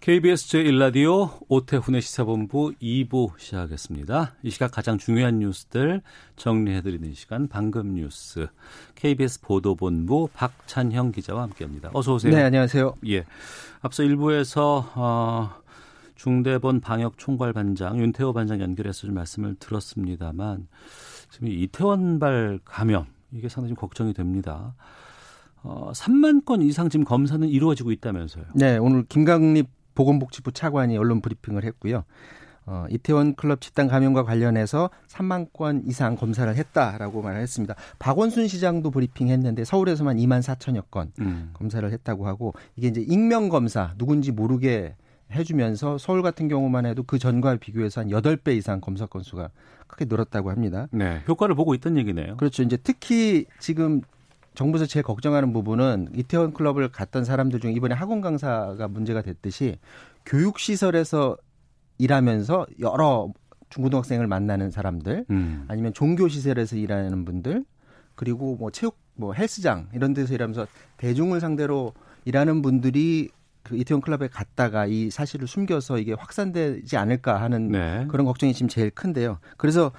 KBS 제1라디오 오태훈의 시사본부 2부 시작하겠습니다. 이 시각 가장 중요한 뉴스들 정리해드리는 시간 방금 뉴스 KBS 보도본부 박찬형 기자와 함께합니다. 어서 오세요. 네, 안녕하세요. 예, 앞서 1부에서 어, 중대본 방역 총괄 반장 윤태호 반장 연결해서 좀 말씀을 들었습니다만 지금 이 이태원발 감염 이게 상당히 좀 걱정이 됩니다. 어, 3만 건 이상 지금 검사는 이루어지고 있다면서요. 네, 오늘 김강립 보건복지부 차관이 언론 브리핑을 했고요. 어, 이태원 클럽 집단 감염과 관련해서 3만 건 이상 검사를 했다라고 말을 했습니다. 박원순 시장도 브리핑했는데 서울에서만 2만 4천여 건 음. 검사를 했다고 하고 이게 이제 익명 검사 누군지 모르게 해주면서 서울 같은 경우만 해도 그 전과 비교해서 한 8배 이상 검사 건수가 크게 늘었다고 합니다. 네, 효과를 보고 있던 얘기네요. 그렇죠. 이제 특히 지금 정부에서 제일 걱정하는 부분은 이태원 클럽을 갔던 사람들 중에 이번에 학원 강사가 문제가 됐듯이 교육 시설에서 일하면서 여러 중고등학생을 만나는 사람들 음. 아니면 종교 시설에서 일하는 분들 그리고 뭐 체육 뭐 헬스장 이런 데서 일하면서 대중을 상대로 일하는 분들이 그 이태원 클럽에 갔다가 이 사실을 숨겨서 이게 확산되지 않을까 하는 네. 그런 걱정이 지금 제일 큰데요. 그래서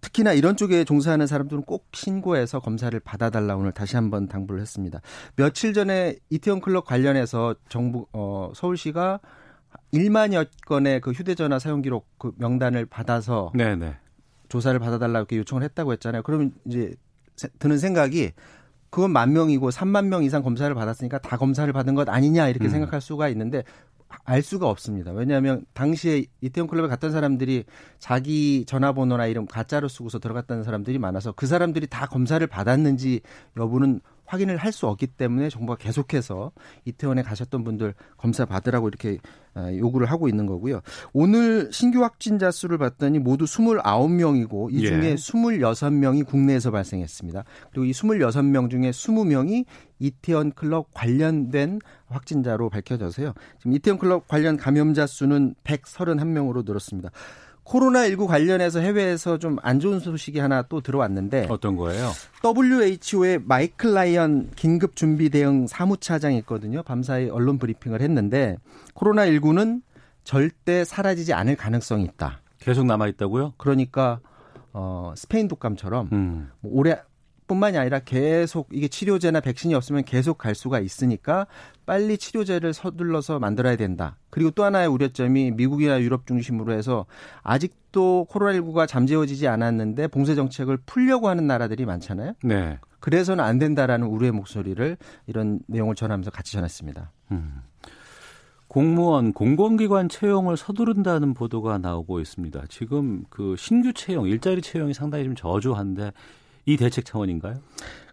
특히나 이런 쪽에 종사하는 사람들은 꼭 신고해서 검사를 받아달라 오늘 다시 한번 당부를 했습니다. 며칠 전에 이태원 클럽 관련해서 정부 어 서울시가 1만여 건의 그 휴대전화 사용 기록 그 명단을 받아서 네, 네. 조사를 받아달라고 이렇게 요청을 했다고 했잖아요. 그러면 이제 세- 드는 생각이 그건 만 명이고 3만 명 이상 검사를 받았으니까 다 검사를 받은 것 아니냐 이렇게 음. 생각할 수가 있는데 알 수가 없습니다. 왜냐하면 당시에 이태원 클럽에 갔던 사람들이 자기 전화번호나 이름 가짜로 쓰고서 들어갔다는 사람들이 많아서 그 사람들이 다 검사를 받았는지 여부는 확인을 할 수 없기 때문에 정부가 계속해서 이태원에 가셨던 분들 검사 받으라고 이렇게 어, 요구를 하고 있는 거고요. 오늘 신규 확진자 수를 봤더니 모두 29명이고 이 중에 예. 26명이 국내에서 발생했습니다. 그리고 이 26명 중에 20명이 이태원 클럽 관련된 확진자로 밝혀져서요. 지금 이태원 클럽 관련 감염자 수는 131명으로 늘었습니다. 코로나19 관련해서 해외에서 좀 안 좋은 소식이 하나 또 들어왔는데 어떤 거예요? WHO의 마이클 라이언 긴급 준비 대응 사무차장이 있거든요. 밤사이 언론 브리핑을 했는데 코로나19는 절대 사라지지 않을 가능성이 있다. 계속 남아 있다고요? 그러니까 어 스페인 독감처럼 음. 뭐 올해 뿐만이 아니라 계속 이게 치료제나 백신이 없으면 계속 갈 수가 있으니까 빨리 치료제를 서둘러서 만들어야 된다. 그리고 또 하나의 우려점이 미국이나 유럽 중심으로 해서 아직도 코로나19가 잠재워지지 않았는데 봉쇄 정책을 풀려고 하는 나라들이 많잖아요. 네. 그래서는 안 된다라는 우려의 목소리를 이런 내용을 전하면서 같이 전했습니다. 음. 공무원 공공기관 채용을 서두른다는 보도가 나오고 있습니다. 지금 그 신규 채용, 일자리 채용이 상당히 좀 저조한데 이 대책 차원인가요?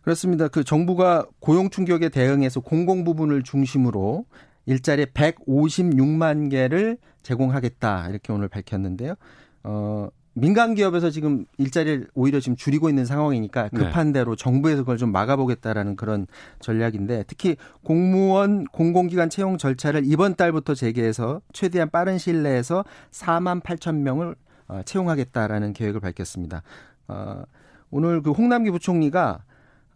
그렇습니다. 그 정부가 고용 충격에 대응해서 공공 부분을 중심으로 일자리 156만 개를 제공하겠다 이렇게 오늘 밝혔는데요. 어 민간 기업에서 지금 일자리를 오히려 지금 줄이고 있는 상황이니까 급한 대로 정부에서 그걸 좀 막아보겠다라는 그런 전략인데 특히 공무원 공공기관 채용 절차를 이번 달부터 재개해서 최대한 빠른 시일 내에서 4만 8천 명을 어, 채용하겠다라는 계획을 밝혔습니다. 어, 오늘 그 홍남기 부총리가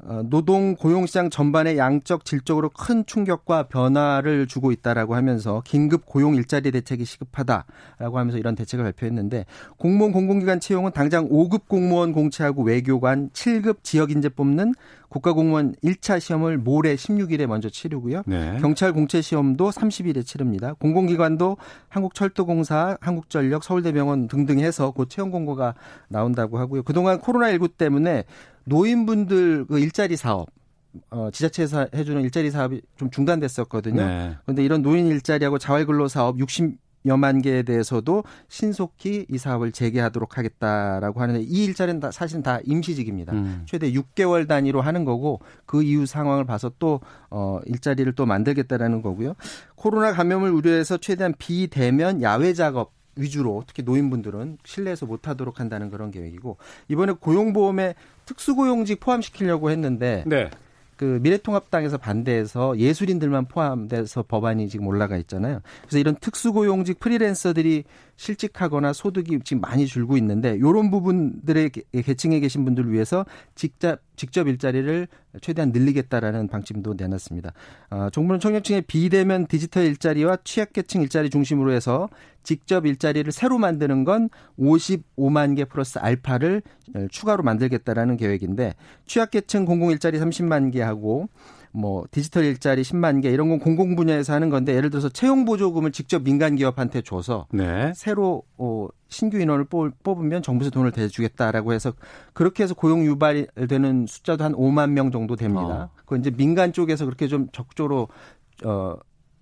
어, 노동 고용 시장 전반에 양적 질적으로 큰 충격과 변화를 주고 있다라고 하면서 긴급 고용 일자리 대책이 시급하다라고 하면서 이런 대책을 발표했는데 공무원 공공기관 채용은 당장 5급 공무원 공채하고 외교관 7급 지역 인재 뽑는 국가공무원 1차 시험을 모레 16일에 먼저 치르고요. 네. 경찰 공채 시험도 30일에 치릅니다. 공공기관도 한국철도공사, 한국전력, 서울대병원 등등 해서 곧 채용 공고가 나온다고 하고요. 그동안 코로나19 때문에 노인분들 그 일자리 사업 어, 지자체에서 해주는 일자리 사업이 좀 중단됐었거든요. 네. 그런데 이런 노인 일자리하고 자활근로 사업 60 50 여만 개에 대해서도 신속히 이 사업을 재개하도록 하겠다라고 하는데 이 일자리는 다 사실은 다 임시직입니다. 음. 최대 6개월 단위로 하는 거고 그 이후 상황을 봐서 또 어, 일자리를 또 만들겠다라는 거고요. 코로나 감염을 우려해서 최대한 비대면 야외 작업 위주로 특히 노인분들은 실내에서 못하도록 한다는 그런 계획이고 이번에 고용보험에 특수고용직 포함시키려고 했는데 네. 그 미래통합당에서 반대해서 예술인들만 포함돼서 법안이 지금 올라가 있잖아요. 그래서 이런 특수고용직 프리랜서들이 실직하거나 소득이 지금 많이 줄고 있는데 이런 부분들의 계층에 계신 분들을 위해서 직접 직접 일자리를 최대한 늘리겠다라는 방침도 내놨습니다. 어, 정부는 청년층의 비대면 디지털 일자리와 취약계층 일자리 중심으로 해서 직접 일자리를 새로 만드는 건 55만 개 플러스 알파를 추가로 만들겠다라는 계획인데 취약계층 공공 일자리 30만 개 하고 뭐 디지털 일자리 10만 개 이런 건 공공 분야에서 하는 건데 예를 들어서 채용 보조금을 직접 민간 기업한테 줘서 네. 새로 어 신규 인원을 뽑으면 정부에서 돈을 대주겠다라고 해서 그렇게 해서 고용 유발되는 숫자도 한 5만 명 정도 됩니다. 어. 그 이제 민간 쪽에서 그렇게 좀 적조로 어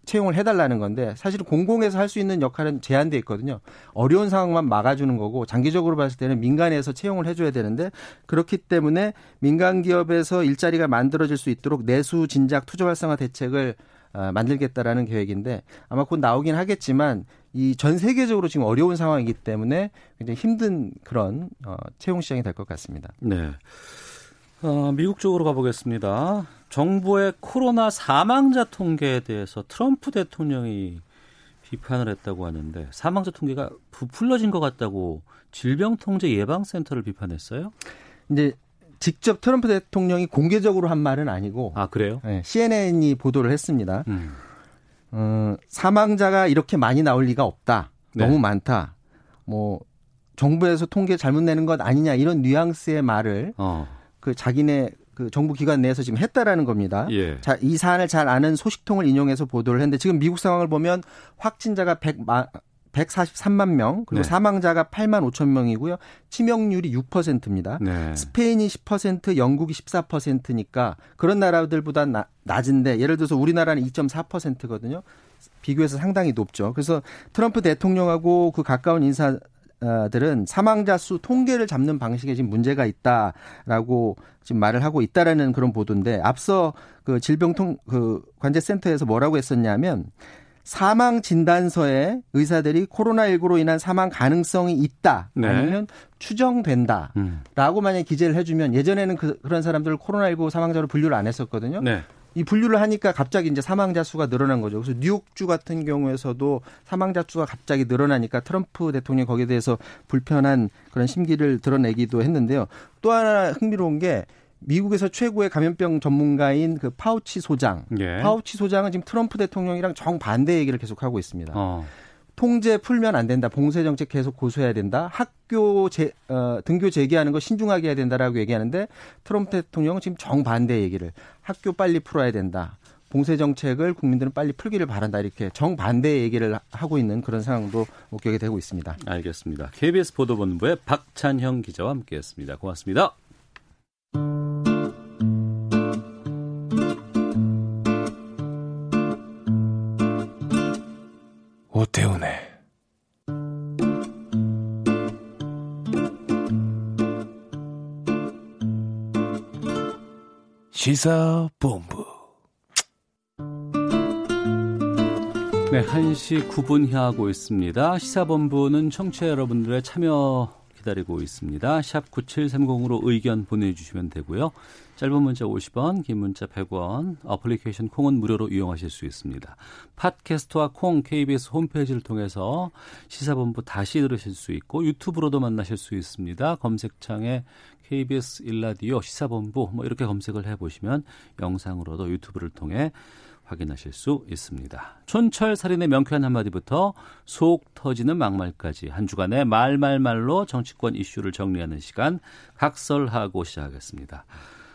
채용을 해달라는 건데 사실은 공공에서 할 수 있는 역할은 제한돼 있거든요. 어려운 상황만 막아주는 거고 장기적으로 봤을 때는 민간에서 채용을 해줘야 되는데 그렇기 때문에 민간 기업에서 일자리가 만들어질 수 있도록 내수 진작 투자 활성화 대책을 어, 만들겠다라는 계획인데 아마 곧 나오긴 하겠지만 이 전 세계적으로 지금 어려운 상황이기 때문에 굉장히 힘든 그런 어, 채용 시장이 될 것 같습니다. 네. 어, 미국 쪽으로 가보겠습니다. 정부의 코로나 사망자 통계에 대해서 트럼프 대통령이 비판을 했다고 하는데 사망자 통계가 부풀려진 것 같다고 질병통제 예방센터를 비판했어요. 이제 직접 트럼프 대통령이 공개적으로 한 말은 아니고 아 그래요? 네, CNN이 보도를 했습니다. 음. 어, 사망자가 이렇게 많이 나올 리가 없다. 네. 너무 많다. 뭐 정부에서 통계 잘못 내는 것 아니냐 이런 뉘앙스의 말을 어. 그 자기네 그 정부 기관 내에서 지금 했다라는 겁니다. 예. 자, 이 사안을 잘 아는 소식통을 인용해서 보도를 했는데 지금 미국 상황을 보면 확진자가 100만 143만 명, 그리고 네. 사망자가 8만 5천 명이고요. 치명률이 6%입니다. 네. 스페인이 10%, 영국이 14%니까 그런 나라들보다 나, 낮은데 예를 들어서 우리나라는 2.4%거든요. 비교해서 상당히 높죠. 그래서 트럼프 대통령하고 그 가까운 인사 들은 사망자 수 통계를 잡는 방식에 지금 문제가 있다라고 지금 말을 하고 있다라는 그런 보도인데 앞서 그 질병통 그 관제센터에서 뭐라고 했었냐면 사망 진단서에 의사들이 코로나19로 인한 사망 가능성이 있다 네. 아니면 추정된다라고 음. 만약에 기재를 해주면 예전에는 그, 그런 사람들을 코로나19 사망자로 분류를 안 했었거든요. 네. 이 분류를 하니까 갑자기 이제 사망자 수가 늘어난 거죠. 그래서 뉴욕주 같은 경우에서도 사망자 수가 갑자기 늘어나니까 트럼프 대통령이 거기에 대해서 불편한 그런 심기를 드러내기도 했는데요. 또 하나 흥미로운 게 미국에서 최고의 감염병 전문가인 그 파우치 소장. 예. 파우치 소장은 지금 트럼프 대통령이랑 정반대 얘기를 계속하고 있습니다. 어. 통제 풀면 안 된다. 봉쇄 정책 계속 고수해야 된다. 학교 재, 어, 등교 재개하는 거 신중하게 해야 된다라고 얘기하는데 트럼프 대통령은 지금 정반대 얘기를 학교 빨리 풀어야 된다. 봉쇄 정책을 국민들은 빨리 풀기를 바란다. 이렇게 정반대 얘기를 하고 있는 그런 상황도 목격이 되고 있습니다. 알겠습니다. KBS 보도본부의 박찬형 기자와 함께했습니다. 고맙습니다. 오태훈의 시사본부 네, 1시 9분 향하고 있습니다. 시사본부는 청취자 여러분들의 참여 기다리고 있습니다. 샵 9730으로 의견 보내주시면 되고요. 짧은 문자 50원, 긴 문자 100원, 어플리케이션 콩은 무료로 이용하실 수 있습니다. 팟캐스트와 콩 KBS 홈페이지를 통해서 시사본부 다시 들으실 수 있고 유튜브로도 만나실 수 있습니다. 검색창에 KBS 일라디오 시사본부 뭐 이렇게 검색을 해보시면 영상으로도 유튜브를 통해 확인하실 수 있습니다. 촌철 살인의 명쾌한 한마디부터 속 터지는 막말까지 한 주간의 말말말로 정치권 이슈를 정리하는 시간 각설하고 시작하겠습니다.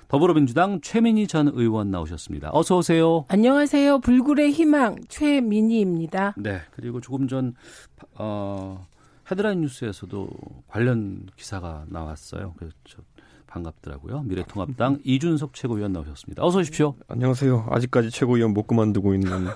더불어민주당 최민희 전 의원 나오셨습니다. 어서 오세요. 안녕하세요. 불굴의 희망 최민희입니다. 네. 그리고 조금 전 어, 헤드라인 뉴스에서도 관련 기사가 나왔어요. 그래서 반갑더라고요. 미래통합당 이준석 최고위원 나오셨습니다. 어서 오십시오. 안녕하세요. 아직까지 최고위원 못 그만두고 있는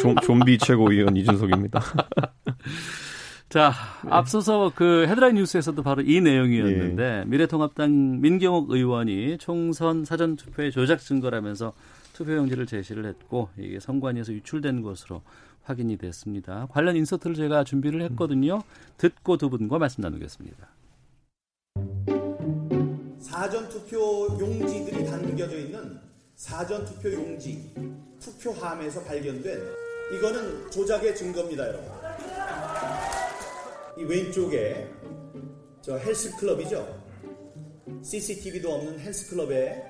좀, 좀비 최고위원 이준석입니다. 자, 앞서서 그 헤드라인 뉴스에서도 바로 이 내용이었는데 미래통합당 민경욱 의원이 총선 사전 투표의 조작 증거라면서 투표용지를 제시를 했고 이게 선관위에서 유출된 것으로 확인이 됐습니다. 관련 인서트를 제가 준비를 했거든요. 듣고 두 분과 말씀 나누겠습니다. 사전 투표 용지들이 담겨져 있는 사전 투표 용지 투표함에서 발견된 이거는 조작의 증거입니다, 여러분. 이 왼쪽에 저 헬스클럽이죠. CCTV도 없는 헬스클럽에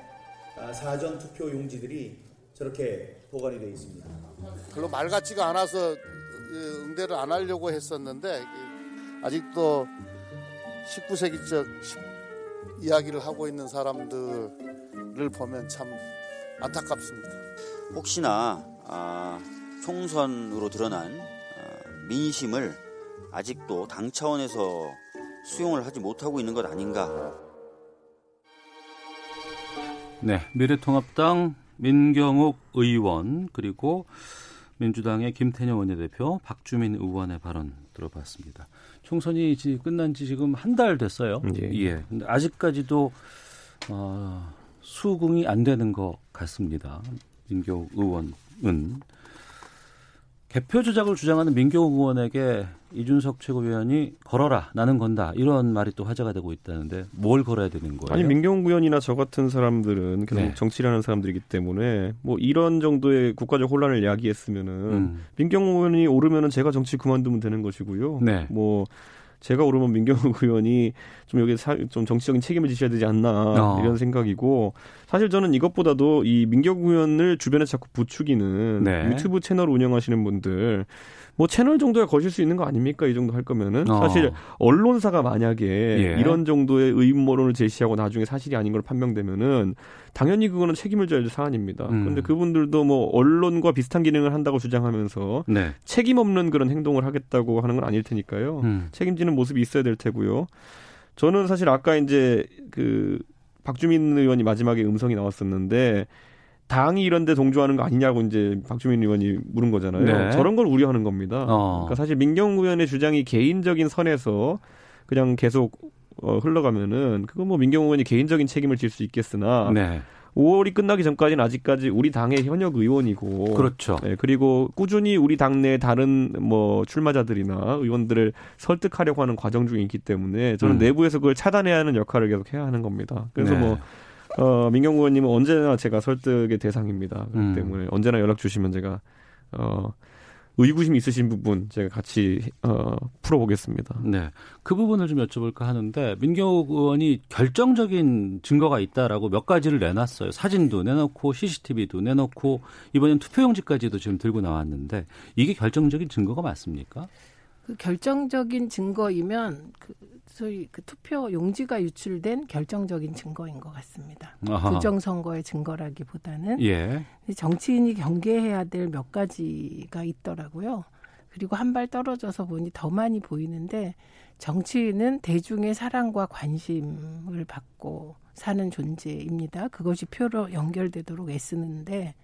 아, 사전 투표 용지들이 저렇게 보관이 되어 있습니다. 별로 말 같지가 않아서 예, 응대를 안 하려고 했었는데 아직도 19세기적 이야기를 하고 있는 사람들을 보면 참 안타깝습니다. 혹시나 아, 총선으로 드러난 아, 민심을 아직도 당 차원에서 수용을 하지 못하고 있는 것 아닌가. 네, 미래통합당 민경욱 의원 그리고 민주당의 김태년 원내대표 박주민 의원의 발언 들어봤습니다. 총선이 끝난 지 지금 한 달 됐어요. 예. 예. 근데 아직까지도 어, 수긍이 안 되는 것 같습니다. 민경욱 의원은 개표 조작을 주장하는 민경욱 의원에게 이준석 최고위원이 걸어라 나는 건다 이런 말이 또 화제가 되고 있다는데 뭘 걸어야 되는 거예요? 아니 민경욱 의원이나 저 같은 사람들은 계속 네. 정치를 하는 사람들이기 때문에 뭐 이런 정도의 국가적 혼란을 야기했으면은 음. 민경욱 의원이 오르면은 제가 정치 그만두면 되는 것이고요. 네. 뭐 제가 오르면 민경욱 의원이 좀 여기 사, 좀 정치적인 책임을 지셔야 되지 않나 어. 이런 생각이고 사실 저는 이것보다도 이 민경욱 의원을 주변에 자꾸 부추기는 네. 유튜브 채널 운영하시는 분들 뭐 채널 정도야 거실 수 있는 거 아닙니까? 이 정도 할 거면은 어. 사실 언론사가 만약에 예. 이런 정도의 의문론을 제시하고 나중에 사실이 아닌 걸 판명되면은 당연히 그거는 책임을 져야 될 사안입니다. 음. 그런데 그분들도 뭐 언론과 비슷한 기능을 한다고 주장하면서 네. 책임 없는 그런 행동을 하겠다고 하는 건 아닐 테니까요. 음. 책임지는 모습이 있어야 될 테고요. 저는 사실 아까 이제 그 박주민 의원이 마지막에 음성이 나왔었는데 당이 이런데 동조하는 거 아니냐고 이제 박주민 의원이 물은 거잖아요. 네. 저런 걸 우려하는 겁니다. 어. 그러니까 사실 민경 의원의 주장이 개인적인 선에서 그냥 계속 어, 흘러가면은 그건 뭐 민경 의원이 개인적인 책임을 질 수 있겠으나 네. 5월이 끝나기 전까지는 아직까지 우리 당의 현역 의원이고 그렇죠. 네, 그리고 꾸준히 우리 당내 다른 뭐 출마자들이나 의원들을 설득하려고 하는 과정 중에 있기 때문에 저는 음. 내부에서 그걸 차단해야 하는 역할을 계속 해야 하는 겁니다. 그래서 네. 뭐 어, 민경 의원님은 언제나 제가 설득의 대상입니다. 그렇기 음. 때문에 언제나 연락 주시면 제가 어, 의구심 있으신 부분 제가 같이 어, 풀어보겠습니다. 네. 그 부분을 좀 여쭤볼까 하는데 민경욱 의원이 결정적인 증거가 있다라고 몇 가지를 내놨어요. 사진도 내놓고 CCTV도 내놓고 이번엔 투표용지까지도 지금 들고 나왔는데 이게 결정적인 증거가 맞습니까? 그 결정적인 증거이면 그 소위 그 투표 용지가 유출된 결정적인 증거인 것 같습니다. 아하. 부정선거의 증거라기보다는 예. 정치인이 경계해야 될 몇 가지가 있더라고요. 그리고 한 발 떨어져서 보니 더 많이 보이는데 정치인은 대중의 사랑과 관심을 받고 사는 존재입니다. 그것이 표로 연결되도록 애쓰는데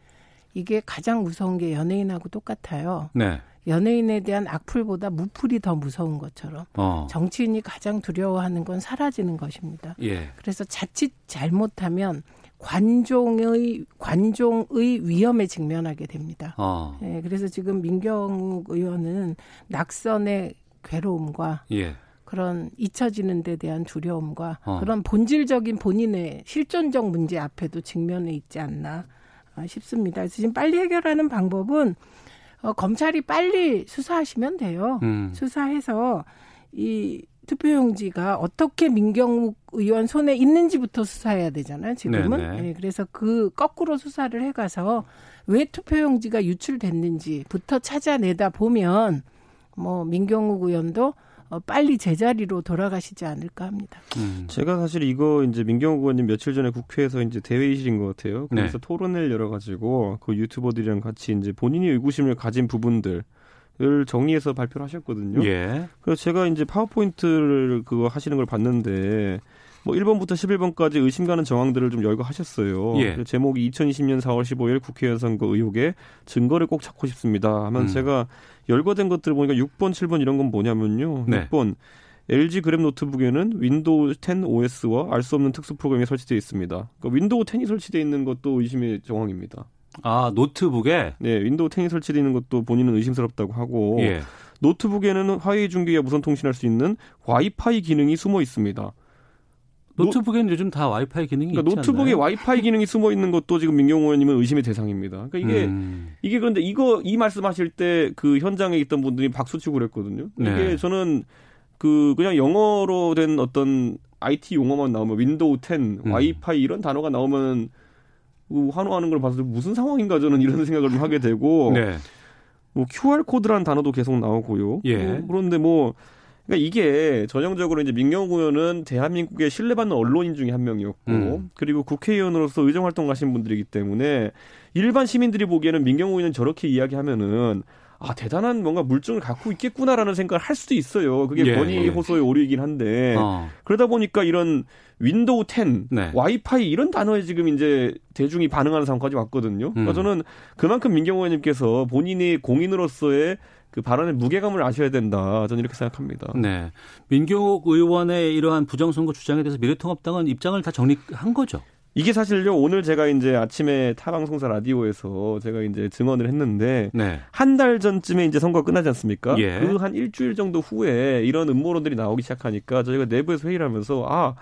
이게 가장 무서운 게 연예인하고 똑같아요. 네. 연예인에 대한 악플보다 무플이 더 무서운 것처럼 어. 정치인이 가장 두려워하는 건 사라지는 것입니다. 예. 그래서 자칫 잘못하면 관종의 관종의 위험에 직면하게 됩니다. 어. 예, 그래서 지금 민경욱 의원은 낙선의 괴로움과 예. 그런 잊혀지는 데 대한 두려움과 어. 그런 본질적인 본인의 실존적 문제 앞에도 직면해 있지 않나 아, 싶습니다. 그래서 지금 빨리 해결하는 방법은 어, 검찰이 빨리 수사하시면 돼요. 음. 수사해서 이 투표용지가 어떻게 민경욱 의원 손에 있는지부터 수사해야 되잖아요. 지금은. 네네. 예, 그래서 그 거꾸로 수사를 해가서 왜 투표용지가 유출됐는지부터 찾아내다 보면 뭐 민경욱 의원도 어, 빨리 제자리로 돌아가시지 않을까 합니다. 음. 제가 사실 이거 이제 민경욱 의원님 며칠 전에 국회에서 이제 대회의실인 것 같아요. 네. 그래서 토론회를 열어가지고 그 유튜버들이랑 같이 이제 본인이 의구심을 가진 부분들 을 정리해서 발표를 하셨거든요. 예. 그래서 제가 이제 파워포인트를 그거 하시는 걸 봤는데 뭐 1번부터 11번까지 의심 가는 정황들을 좀 열거하셨어요. 예. 그 제목이 2020년 4월 15일 국회의원 선거 의혹에 증거를 꼭 찾고 싶습니다. 하면 음. 제가 열거된 것들 을 보니까 6번, 7번 이런 건 뭐냐면요. 네. 6번 LG 그램 노트북에는 윈도우 10 OS와 알 수 없는 특수 프로그램이 설치되어 있습니다. 그러니까 윈도우 10이 설치되어 있는 것도 의심의 정황입니다. 아 노트북에 네, 윈도우 10이 설치되어 있는 것도 본인은 의심스럽다고 하고 예. 노트북에는 화웨이 중계기와 무선 통신할 수 있는 와이파이 기능이 숨어 있습니다. 노트북에는 요즘 다 와이파이 기능이 그러니까 노트북에 않나요? 와이파이 기능이 숨어 있는 것도 지금 민경욱 의원님은 의심의 대상입니다. 그러니까 이게 음. 이게 그런데 이거 이 말씀하실 때 그 현장에 있던 분들이 박수 치고 그랬거든요. 이게 네. 저는 그 그냥 영어로 된 어떤 IT 용어만 나오면 윈도우 10, 음. 와이파이 이런 단어가 나오면 그 환호하는 걸 봐서 무슨 상황인가 저는 이런 생각을 좀 하게 되고 네. 뭐 QR 코드라는 단어도 계속 나오고요. 예. 뭐 그런데 뭐 그러니까 이게 전형적으로 이제 민경욱 의원은 대한민국의 신뢰받는 언론인 중에 한 명이었고 음. 그리고 국회의원으로서 의정 활동하신 분들이기 때문에 일반 시민들이 보기에는 민경욱 의원은 저렇게 이야기하면은 아 대단한 뭔가 물증을 갖고 있겠구나라는 생각을 할 수도 있어요. 그게 예, 권위 예. 호소의 오류이긴 한데 어. 그러다 보니까 이런 윈도우 10, 네. 와이파이 이런 단어에 지금 이제 대중이 반응하는 상황까지 왔거든요. 그러니까 음. 저는 그만큼 민경욱 의원님께서 본인이 공인으로서의 그 발언의 무게감을 아셔야 된다. 저는 이렇게 생각합니다. 네. 민경욱 의원의 이러한 부정선거 주장에 대해서 미래통합당은 입장을 다 정리한 거죠. 이게 사실요 오늘 제가 이제 아침에 타 방송사 라디오에서 제가 이제 증언을 했는데 네. 한달 전쯤에 이제 선거가 끝나지 않습니까? 예. 그한 일주일 정도 후에 이런 음모론들이 나오기 시작하니까 저희가 내부에서 회의를 하면서 아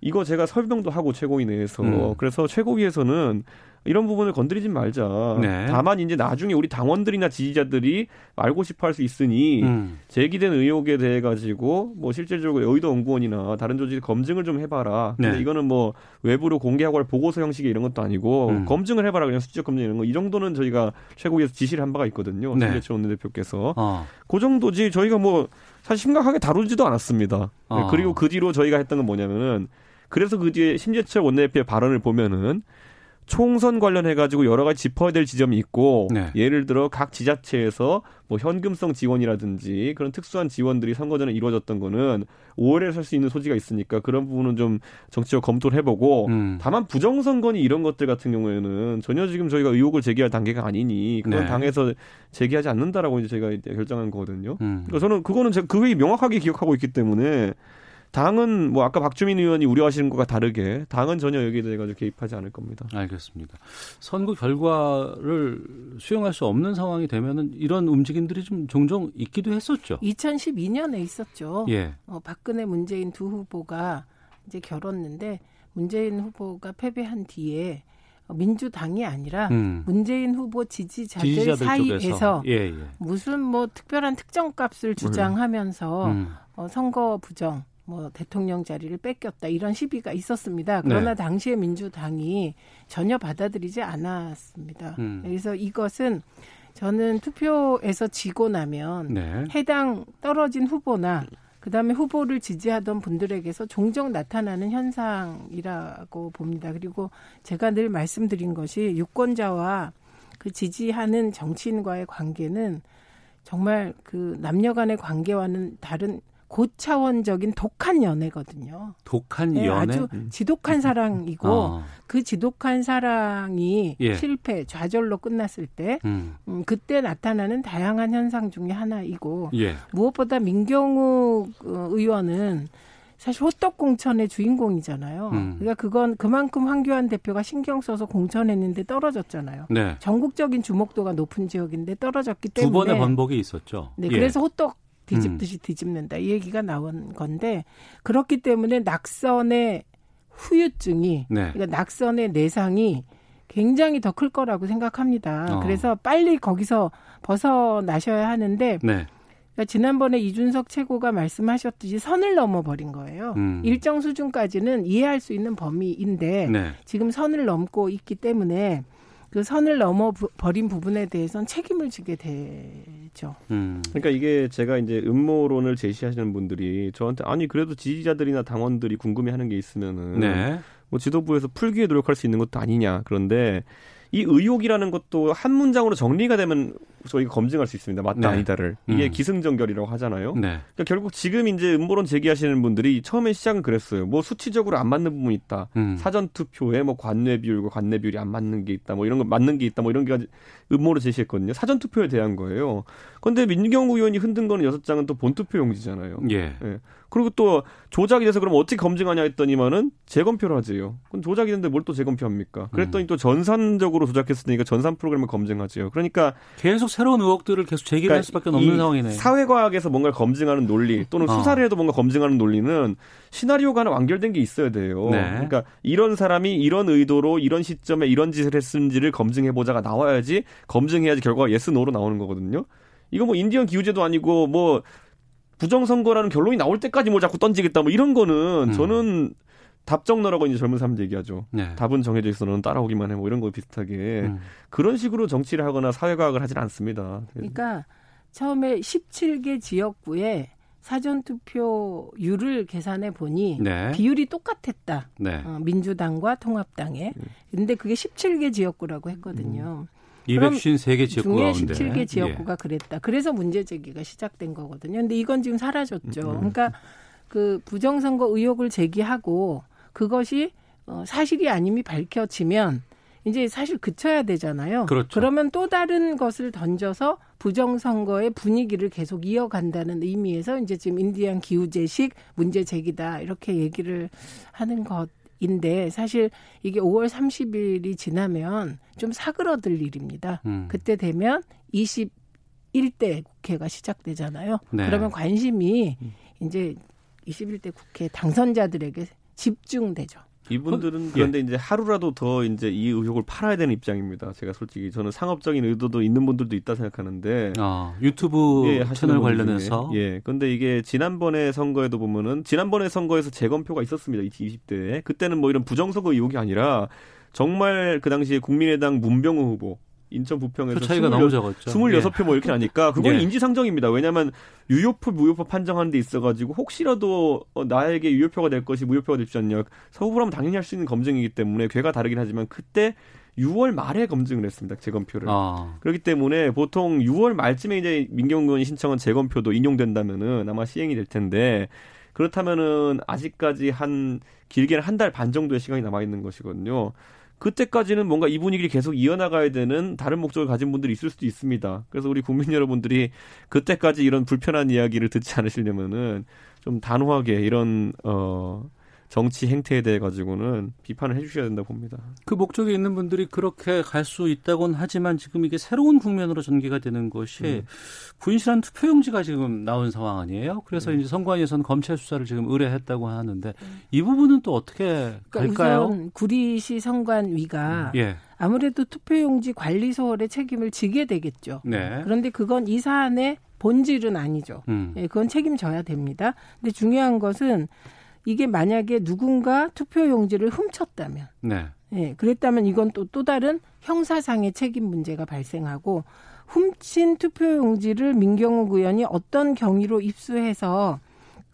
이거 제가 설명도 하고 최고위 내에서 음. 그래서 최고위에서는 이런 부분을 건드리지 말자. 네. 다만 이제 나중에 우리 당원들이나 지지자들이 알고 싶어 할 수 있으니 음. 제기된 의혹에 대해 가지고 뭐 실질적으로 여의도 연구원이나 다른 조직 검증을 좀 해봐라. 근데 네. 이거는 뭐 외부로 공개하고 할 보고서 형식의 이런 것도 아니고 음. 검증을 해봐라 그냥 수적 검증 이런 거 이 정도는 저희가 최고위에서 지시를 한 바가 있거든요. 네. 신재철 원내대표께서 어. 그 정도지 저희가 뭐 사실 심각하게 다루지도 않았습니다. 어. 그리고 그 뒤로 저희가 했던 건 뭐냐면은 그래서 그 뒤에 심재철 원내대표의 발언을 보면은 총선 관련해 가지고 여러 가지 짚어야 될 지점이 있고 네. 예를 들어 각 지자체에서 뭐 현금성 지원이라든지 그런 특수한 지원들이 선거 전에 이루어졌던 거는 5월에 살수 있는 소지가 있으니까 그런 부분은 좀 정치적 검토를 해보고 음. 다만 부정선거니 이런 것들 같은 경우에는 전혀 지금 저희가 의혹을 제기할 단계가 아니니 그건 네. 당에서 제기하지 않는다라고 이제 저희가 이제 결정한 거거든요. 음. 그러니까 저는 그거는 제가 그 회의 명확하게 기억하고 있기 때문에 당은 뭐 아까 박주민 의원이 우려하시는 것과 다르게 당은 전혀 여기에 대해 가지고 개입하지 않을 겁니다. 알겠습니다. 선거 결과를 수용할 수 없는 상황이 되면은 이런 움직임들이 좀 종종 있기도 했었죠. 2012년에 있었죠. 예. 어, 박근혜 문재인 두 후보가 이제 결었는데 문재인 후보가 패배한 뒤에 어, 민주당이 아니라 음. 문재인 후보 지지자들, 지지자들 사이에서 예, 예. 무슨 뭐 특별한 특정값을 주장하면서 음. 어, 선거 부정, 뭐 대통령 자리를 뺏겼다 이런 시비가 있었습니다. 그러나 네. 당시에 민주당이 전혀 받아들이지 않았습니다. 음. 그래서 이것은 저는 투표에서 지고 나면 네. 해당 떨어진 후보나 그다음에 후보를 지지하던 분들에게서 종종 나타나는 현상이라고 봅니다. 그리고 제가 늘 말씀드린 것이 유권자와 그 지지하는 정치인과의 관계는 정말 그 남녀 간의 관계와는 다른 고차원적인 독한 연애거든요. 독한 네, 연애. 아주 지독한 사랑이고 어. 그 지독한 사랑이 예. 실패, 좌절로 끝났을 때 음. 음, 그때 나타나는 다양한 현상 중에 하나이고 예. 무엇보다 민경욱 어, 의원은 사실 호떡 공천의 주인공이잖아요. 음. 그러니까 그건 그만큼 황교안 대표가 신경 써서 공천했는데 떨어졌잖아요. 네. 전국적인 주목도가 높은 지역인데 떨어졌기 두 때문에 번의 번복이 있었죠. 네, 예. 그래서 호떡 뒤집듯이 뒤집는다 이 얘기가 나온 건데 그렇기 때문에 낙선의 후유증이 네. 그러니까 낙선의 내상이 굉장히 더 클 거라고 생각합니다. 어. 그래서 빨리 거기서 벗어나셔야 하는데 네. 그러니까 지난번에 이준석 최고가 말씀하셨듯이 선을 넘어버린 거예요. 음. 일정 수준까지는 이해할 수 있는 범위인데 네. 지금 선을 넘고 있기 때문에 그 선을 넘어 버린 부분에 대해서는 책임을 지게 되죠. 음. 그러니까 이게 제가 이제 음모론을 제시하시는 분들이 저한테 아니 그래도 지지자들이나 당원들이 궁금해하는 게 있으면은 네. 뭐 지도부에서 풀기에 노력할 수 있는 것도 아니냐 그런데 이 의혹이라는 것도 한 문장으로 정리가 되면 저희가 검증할 수 있습니다. 맞다 네. 아니다를 이게 음. 기승전결이라고 하잖아요. 네. 그러니까 결국 지금 이제 음모론 제기하시는 분들이 처음에 시작은 그랬어요. 뭐 수치적으로 안 맞는 부분이 있다. 음. 사전 투표에 뭐 관내 비율과 관내 비율이 안 맞는 게 있다. 뭐 이런 거 맞는 게 있다. 뭐 이런 게 음모로 제시했거든요. 사전 투표에 대한 거예요. 근데 민경우 의원이 흔든 거는 여섯 장은 또 본투표 용지잖아요. 예. 예. 그리고 또 조작이 돼서 그럼 어떻게 검증하냐 했더니만은 재검표를 하지요. 그럼 조작이 됐는데 뭘 또 재검표합니까? 그랬더니 또 전산적으로 조작했으니까 전산 프로그램을 검증하지요. 그러니까 계속 새로운 의혹들을 계속 제기를 그러니까 할 수밖에 없는 이 상황이네요. 사회과학에서 뭔가를 검증하는 논리 또는 어. 수사를 해도 뭔가 검증하는 논리는 시나리오가 하나 완결된 게 있어야 돼요. 네. 그러니까 이런 사람이 이런 의도로 이런 시점에 이런 짓을 했는지를 검증해 보자가 나와야지 검증해야지 결과가 yes no로 나오는 거거든요. 이거 뭐 인디언 기우제도 아니고 뭐 부정선거라는 결론이 나올 때까지 뭐 자꾸 던지겠다 뭐 이런 거는 음. 저는 답정너라고 이제 젊은 사람들 얘기하죠. 네. 답은 정해져 있어 너는 따라오기만 해 뭐 이런 거 비슷하게 음. 그런 식으로 정치를 하거나 사회과학을 하진 않습니다. 그러니까 처음에 17개 지역구에 사전 투표율을 계산해 보니 네. 비율이 똑같았다. 네. 어, 민주당과 통합당에. 근데 그게 17개 지역구라고 했거든요. 253개 지역구 중에 가운데. 17개 지역구가 그랬다. 그래서 문제 제기가 시작된 거거든요. 근데 이건 지금 사라졌죠. 음. 그러니까 그 부정선거 의혹을 제기하고 그것이 어, 사실이 아님이 밝혀지면 이제 사실 그쳐야 되잖아요. 그렇죠. 러면 또 다른 것을 던져서 부정선거의 분위기를 계속 이어간다는 의미에서 이제 지금 인디안 기후제식 문제 제기다 이렇게 얘기를 하는 것인데 사실 이게 5월 30일이 지나면 좀 사그러들 일입니다. 음. 그때 되면 21대 국회가 시작되잖아요. 네. 그러면 관심이 이제 21대 국회 당선자들에게 집중되죠. 이분들은 그런데 이제 하루라도 더 이제 이 의혹을 팔아야 되는 입장입니다. 제가 솔직히 저는 상업적인 의도도 있는 분들도 있다 생각하는데 어, 유튜브 예, 하시는 채널 관련해서. 예. 근데 이게 지난번에 선거에도 보면은 지난번에 선거에서 재검표가 있었습니다. 20대에. 그때는 뭐 이런 부정선거 의혹이 아니라 정말 그 당시에 국민의당 문병호 후보 인천 부평에서 표 차이가 26 너무 적었죠. 26표 뭐 이렇게 나니까 그건 예. 인지상정입니다. 왜냐하면 유효표 무효표 판정하는 데 있어가지고 혹시라도 어, 나에게 유효표가 될 것이 무효표가 될수 있냐 서후보라면 당연히 할 수 있는 검증이기 때문에 괴가 다르긴 하지만 그때 6월 말에 검증을 했습니다. 재검표를. 아, 그렇기 때문에 보통 6월 말쯤에 이제 민경훈 의원이 신청한 재검표도 인용된다면은 아마 시행이 될 텐데 그렇다면은 아직까지 한 길게는 한 달 반 정도의 시간이 남아 있는 것이거든요. 그때까지는 뭔가 이 분위기를 계속 이어나가야 되는 다른 목적을 가진 분들이 있을 수도 있습니다. 그래서 우리 국민 여러분들이 그때까지 이런 불편한 이야기를 듣지 않으시려면은 좀 단호하게 이런 어 정치 행태에 대해 가지고는 비판을 해주셔야 된다고 봅니다. 그 목적에 있는 분들이 그렇게 갈 수 있다곤 하지만 지금 이게 새로운 국면으로 전개가 되는 것이 음. 분실한 투표용지가 지금 나온 상황 아니에요? 그래서 음. 이제 선관위에서는 검찰 수사를 지금 의뢰했다고 하는데 이 부분은 또 어떻게 그러니까 갈까요? 우선 구리시 선관위가 예, 아무래도 투표용지 관리 소홀의 책임을 지게 되겠죠. 네. 그런데 그건 이 사안의 본질은 아니죠. 음. 예, 그건 책임져야 됩니다. 근데 중요한 것은 이게 만약에 누군가 투표용지를 훔쳤다면, 네. 예, 그랬다면 이건 또, 또 다른 형사상의 책임 문제가 발생하고, 훔친 투표용지를 민경욱 의원이 어떤 경위로 입수해서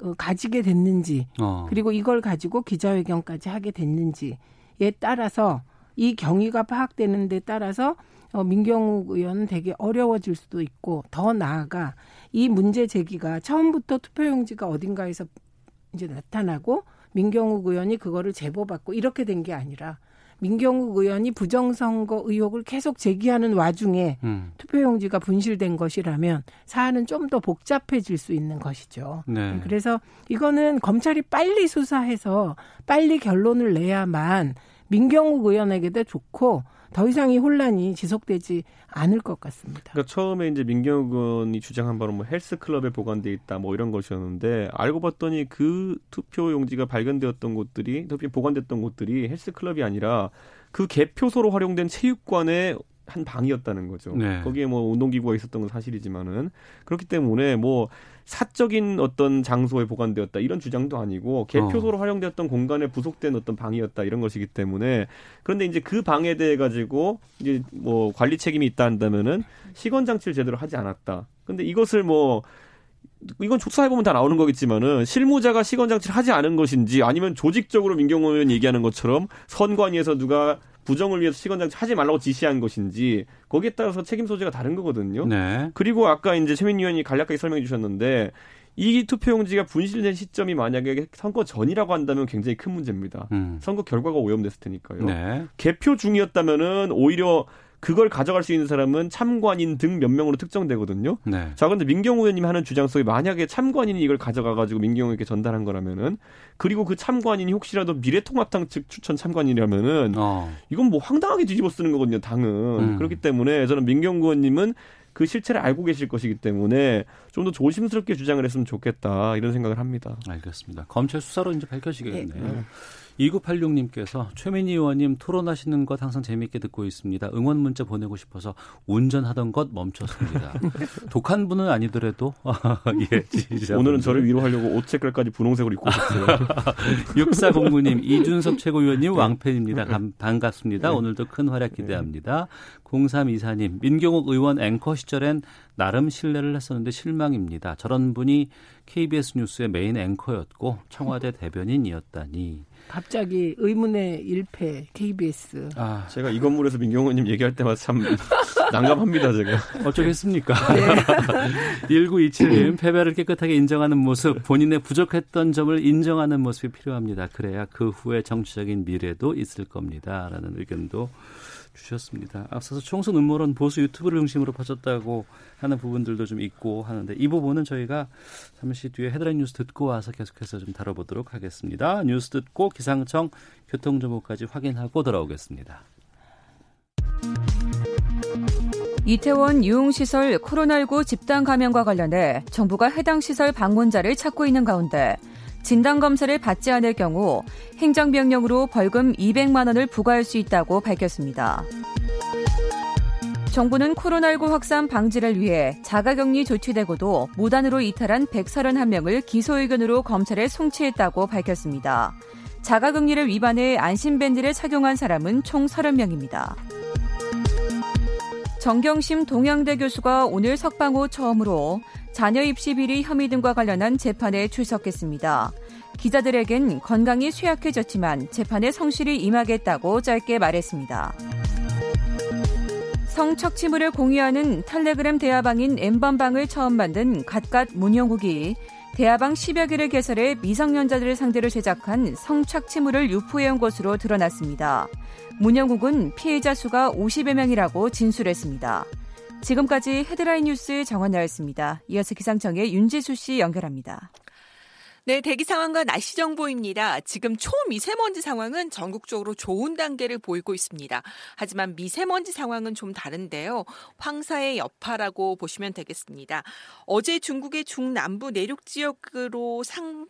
어, 가지게 됐는지, 어. 그리고 이걸 가지고 기자회견까지 하게 됐는지에 따라서 이 경위가 파악되는 데 따라서 어, 민경욱 의원은 되게 어려워질 수도 있고 더 나아가 이 문제 제기가 처음부터 투표용지가 어딘가에서 이제 나타나고 민경욱 의원이 그거를 제보받고 이렇게 된 게 아니라 민경욱 의원이 부정선거 의혹을 계속 제기하는 와중에 음. 투표용지가 분실된 것이라면 사안은 좀 더 복잡해질 수 있는 것이죠. 네. 그래서 이거는 검찰이 빨리 수사해서 빨리 결론을 내야만 민경욱 의원에게도 좋고 더 이상 이 혼란이 지속되지 않을 것 같습니다. 그러니까 처음에 이제 민경욱 의원이 주장한 바는 뭐 헬스 클럽에 보관돼 있다 뭐 이런 것이었는데 알고 봤더니 그 투표 용지가 발견되었던 곳들이 투표 보관됐던 곳들이 헬스 클럽이 아니라 그 개표소로 활용된 체육관의 한 방이었다는 거죠. 네. 거기에 뭐 운동기구가 있었던 건 사실이지만은 그렇기 때문에 뭐 사적인 어떤 장소에 보관되었다 이런 주장도 아니고 개표소로 활용되었던 공간에 부속된 어떤 방이었다 이런 것이기 때문에 그런데 이제 그 방에 대해 가지고 이제 뭐 관리 책임이 있다 한다면은 시건 장치를 제대로 하지 않았다. 근데 이것을 뭐 이건 조사해 보면 다 나오는 거겠지만은 실무자가 시건 장치를 하지 않은 것인지 아니면 조직적으로 민경호 의원 얘기하는 것처럼 선관위에서 누가 부정을 위해서 시건장치 하지 말라고 지시한 것인지 거기에 따라서 책임 소재가 다른 거거든요. 네. 그리고 아까 이제 최민희 의원이 간략하게 설명해 주셨는데 이 투표용지가 분실된 시점이 만약에 선거 전이라고 한다면 굉장히 큰 문제입니다. 음. 선거 결과가 오염됐을 테니까요. 네. 개표 중이었다면은 오히려 그걸 가져갈 수 있는 사람은 참관인 등 몇 명으로 특정되거든요. 네. 자, 근데 민경호 의원님이 하는 주장 속에 만약에 참관인이 이걸 가져가가지고 민경호 에게 전달한 거라면은 그리고 그 참관인이 혹시라도 미래통합당 측 추천 참관인이라면은 어. 이건 뭐 황당하게 뒤집어 쓰는 거거든요, 당은. 음. 그렇기 때문에 저는 민경호 의원님은 그 실체를 알고 계실 것이기 때문에 좀 더 조심스럽게 주장을 했으면 좋겠다 이런 생각을 합니다. 알겠습니다. 검찰 수사로 이제 밝혀지겠네요. 네. 2986님께서 최민희 의원님 토론하시는 것 항상 재미있게 듣고 있습니다. 응원 문자 보내고 싶어서 운전하던 것 멈췄습니다. 독한 분은 아니더라도 예, 지지자 오늘은 저를 위로하려고 옷 색깔까지 분홍색으로 입고 오셨어요. 6409님 이준석 최고위원님 왕팬입니다. 감- 반갑습니다. 오늘도 큰 활약 기대합니다. 0324님 민경욱 의원 앵커 시절엔 나름 신뢰를 했었는데 실망입니다. 저런 분이 KBS 뉴스의 메인 앵커였고 청와대 대변인이었다니. 갑자기 의문의 일패 KBS. 아, 제가 이 건물에서 민경호 의원님 얘기할 때마다 참 난감합니다, 제가. 어쩌겠습니까? 1927님, 패배를 깨끗하게 인정하는 모습, 본인의 부족했던 점을 인정하는 모습이 필요합니다. 그래야 그 후에 정치적인 미래도 있을 겁니다. 라는 의견도 주셨습니다. 앞서서 총선 음모론 보수 유튜브를 중심으로 퍼졌다고 하는 부분들도 좀 있고 하는데 이 부분은 저희가 잠시 뒤에 헤드라인 뉴스 듣고 와서 계속해서 좀 다뤄보도록 하겠습니다. 뉴스 듣고 기상청 교통정보까지 확인하고 돌아오겠습니다. 이태원 유흥시설 코로나19 집단 감염과 관련해 정부가 해당 시설 방문자를 찾고 있는 가운데 진단검사를 받지 않을 경우 행정명령으로 벌금 200만 원을 부과할 수 있다고 밝혔습니다. 정부는 코로나19 확산 방지를 위해 자가격리 조치되고도 무단으로 이탈한 131명을 기소의견으로 검찰에 송치했다고 밝혔습니다. 자가격리를 위반해 안심밴드를 착용한 사람은 총 30명입니다. 정경심 동양대 교수가 오늘 석방 후 처음으로 자녀 입시 비리 혐의 등과 관련한 재판에 출석했습니다. 기자들에겐 건강이 쇠약해졌지만 재판에 성실히 임하겠다고 짧게 말했습니다. 성착취물을 공유하는 텔레그램 대화방인 엠번방을 처음 만든 갓갓 문영국이 대화방 10여 개를 개설해 미성년자들을 상대로 제작한 성착취물을 유포해온 것으로 드러났습니다. 문영국은 피해자 수가 50여 명이라고 진술했습니다. 지금까지 헤드라인 뉴스 정원나였습니다. 이어서 기상청의 윤지수 씨 연결합니다. 네, 대기 상황과 날씨 정보입니다. 지금 초미세먼지 상황은 전국적으로 좋은 단계를 보이고 있습니다. 하지만 미세먼지 상황은 좀 다른데요. 황사의 여파라고 보시면 되겠습니다. 어제 중국의 중남부 내륙 지역으로 상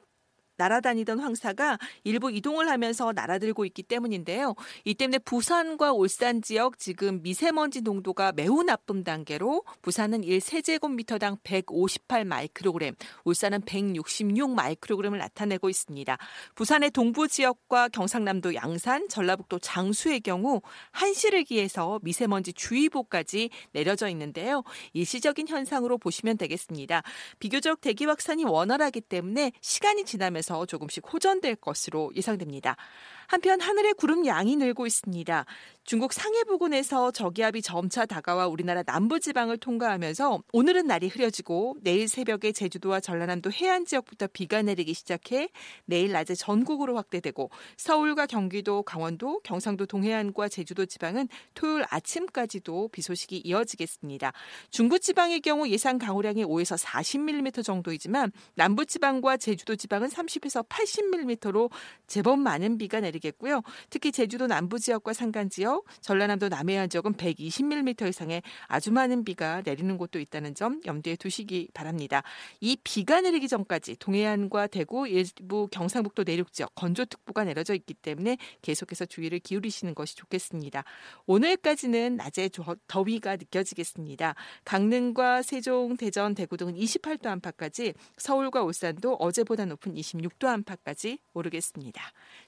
날아다니던 황사가 일부 이동을 하면서 날아들고 있기 때문인데요. 이 때문에 부산과 울산 지역 지금 미세먼지 농도가 매우 나쁨 단계로 부산은 1세제곱미터당 158 마이크로그램, 울산은 166 마이크로그램을 나타내고 있습니다. 부산의 동부 지역과 경상남도 양산, 전라북도 장수의 경우 한시를 기해서 미세먼지 주의보까지 내려져 있는데요. 일시적인 현상으로 보시면 되겠습니다. 비교적 대기 확산이 원활하기 때문에 시간이 지나면 서 조금씩 호전될 것으로 예상됩니다. 한편 하늘의 구름 양이 늘고 있습니다. 중국 상해 부근에서 저기압이 점차 다가와 우리나라 남부 지방을 통과하면서 오늘은 날이 흐려지고 내일 새벽에 제주도와 전라남도 해안 지역부터 비가 내리기 시작해 내일 낮에 전국으로 확대되고 서울과 경기도, 강원도, 경상도 동해안과 제주도 지방은 토요일 아침까지도 비 소식이 이어지겠습니다. 중부 지방의 경우 예상 강우량이 5에서 40mm 정도이지만 남부 지방과 제주도 지방은 30에서 80mm로 제법 많은 비가 내리 겠고요. 특히 제주도 남부 지역과 산간 지역, 전라남도 남해안 지역은 120mm 이상의 아주 많은 비가 내리는 곳도 있다는 점 염두에 두시기 바랍니다. 이 비가 내리기 전까지 동해안과 대구, 일부 경상북도 내륙 지역 건조특보가 내려져 있기 때문에 계속해서 주의를 기울이시는 것이 좋겠습니다. 오늘까지는 낮에 더위가 느껴지겠습니다. 강릉과 세종, 대전, 대구 등은 28도 안팎까지, 서울과 울산도 어제보다 높은 26도 안팎까지 오르겠습니다.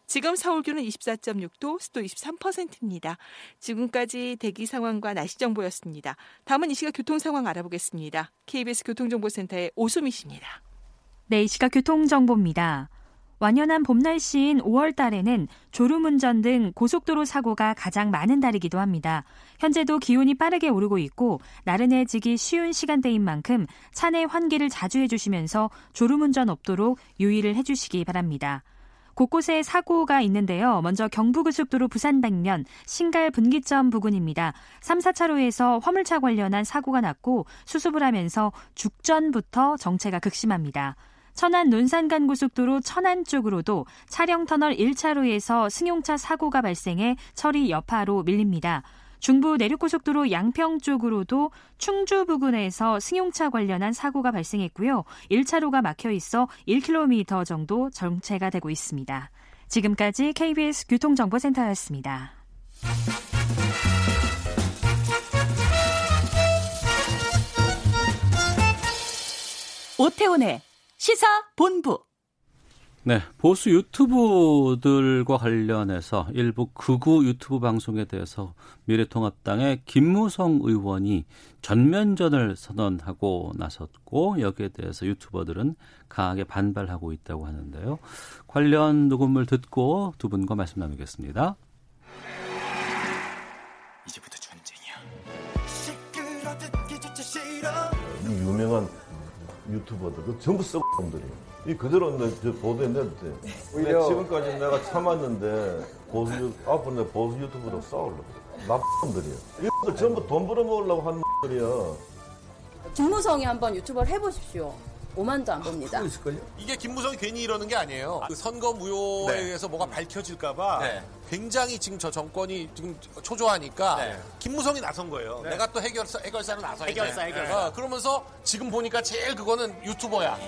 지금 서울 기온은 24.6도, 습도 23%입니다. 지금까지 대기 상황과 날씨 정보였습니다. 다음은 이 시각 교통 상황 알아보겠습니다. KBS 교통정보센터의 오수미 씨입니다. 네, 이 시각 교통정보입니다. 완연한 봄 날씨인 5월 달에는 졸음운전 등 고속도로 사고가 가장 많은 달이기도 합니다. 현재도 기온이 빠르게 오르고 있고 나른해지기 쉬운 시간대인 만큼 차내 환기를 자주 해주시면서 졸음운전 없도록 유의를 해주시기 바랍니다. 곳곳에 사고가 있는데요. 먼저 경부고속도로 부산 방면 신갈 분기점 부근입니다. 3, 4차로에서 화물차 관련한 사고가 났고 수습을 하면서 죽전부터 정체가 극심합니다. 천안 논산간 고속도로 천안 쪽으로도 차량 터널 1차로에서 승용차 사고가 발생해 처리 여파로 밀립니다. 중부 내륙고속도로 양평 쪽으로도 충주 부근에서 승용차 관련한 사고가 발생했고요. 1차로가 막혀 있어 1km 정도 정체가 되고 있습니다. 지금까지 KBS 교통정보센터였습니다. 오태훈의 시사 본부. 네, 보수 유튜브들과 관련해서 일부 극우 유튜브 방송에 대해서 미래통합당의 김무성 의원이 전면전을 선언하고 나섰고 여기에 대해서 유튜버들은 강하게 반발하고 있다고 하는데요. 관련 녹음을 듣고 두 분과 말씀 나누겠습니다. 이제부터 전쟁이야. 이 유명한 유튜버들 그 전부 썩놈들이에요. 이 그대로 내 보도에 내도 돼. 오히려- 내 지금까지 내가 참았는데 보수 유- 앞으로 내 보수 유튜브로 싸우려고. 나놈들이야. 이들 전부 돈 벌어먹으려고 하는 놈들이야. 김무성이 한번 유튜버를 해보십시오. 5만도 안 봅니다. 이게 김무성이 괜히 이러는 게 아니에요. 그 선거 무효에 네. 의해서 뭐가 밝혀질까봐 네. 굉장히 지금 저 정권이 지금 초조하니까 네. 김무성이 나선 거예요. 네. 내가 또 해결사, 해결사로 나서야지. 해결사, 해결사. 어, 그러면서 지금 보니까 제일 그거는 유튜버야.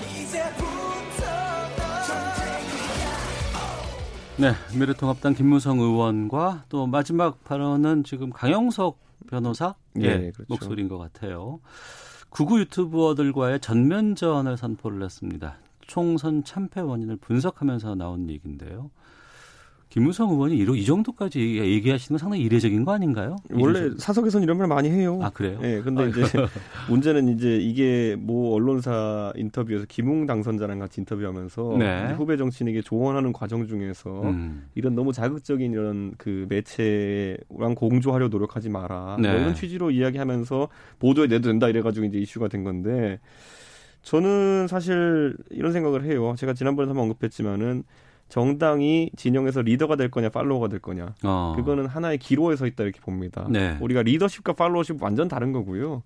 네, 미래통합당 김무성 의원과 또 마지막 발언은 지금 강영석 변호사 예, 예, 그렇죠. 목소리인 것 같아요. 구구 유튜버들과의 전면전을 선포를 했습니다. 총선 참패 원인을 분석하면서 나온 얘기인데요. 김무성 의원이 이러- 이 정도까지 얘기- 얘기하시는 건 상당히 이례적인 거 아닌가요? 원래 이런 사석에서는 이런 말 많이 해요. 아 그래요? 예, 근데 아이고. 이제 문제는 이제 이게 모 언론사 인터뷰에서 김웅 당선자랑 같이 인터뷰하면서 네. 후배 정치인에게 조언하는 과정 중에서 음. 이런 너무 자극적인 이런 그 매체랑 공조하려 노력하지 마라. 네. 뭐 이런 취지로 이야기하면서 보도에 내도 된다 이래가지고 이제 이슈가 된 건데 저는 사실 이런 생각을 해요. 제가 지난번에 한번 언급했지만은 정당이 진영에서 리더가 될 거냐 팔로워가 될 거냐 어. 그거는 하나의 기로에 서 있다 이렇게 봅니다. 네. 우리가 리더십과 팔로워십 완전 다른 거고요.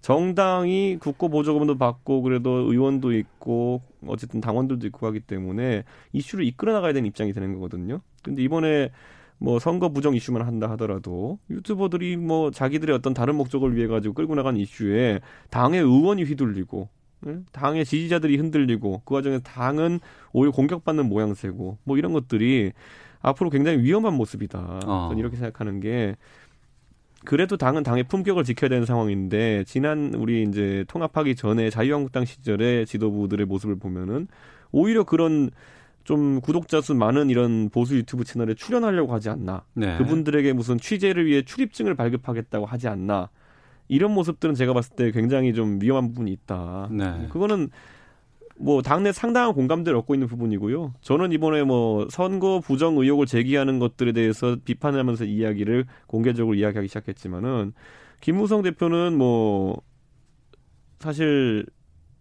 정당이 국고 보조금도 받고 그래도 의원도 있고 어쨌든 당원들도 있고 하기 때문에 이슈를 이끌어 나가야 되는 입장이 되는 거거든요. 근데 이번에 뭐 선거 부정 이슈만 한다 하더라도 유튜버들이 뭐 자기들의 어떤 다른 목적을 위해 가지고 끌고 나간 이슈에 당의 의원이 휘둘리고 예? 당의 지지자들이 흔들리고 그 과정에서 당은 오히려 공격받는 모양새고 뭐 이런 것들이 앞으로 굉장히 위험한 모습이다. 어. 저는 이렇게 생각하는 게 그래도 당은 당의 품격을 지켜야 되는 상황인데 지난 우리 이제 통합하기 전에 자유한국당 시절의 지도부들의 모습을 보면은 오히려 그런 좀 구독자 수 많은 이런 보수 유튜브 채널에 출연하려고 하지 않나. 네. 그분들에게 무슨 취재를 위해 출입증을 발급하겠다고 하지 않나. 이런 모습들은 제가 봤을 때 굉장히 좀 위험한 부분이 있다. 네. 그거는 뭐 당내 상당한 공감대를 얻고 있는 부분이고요. 저는 이번에 뭐 선거 부정 의혹을 제기하는 것들에 대해서 비판하면서 이야기를 공개적으로 이야기하기 시작했지만은 김무성 대표는 뭐 사실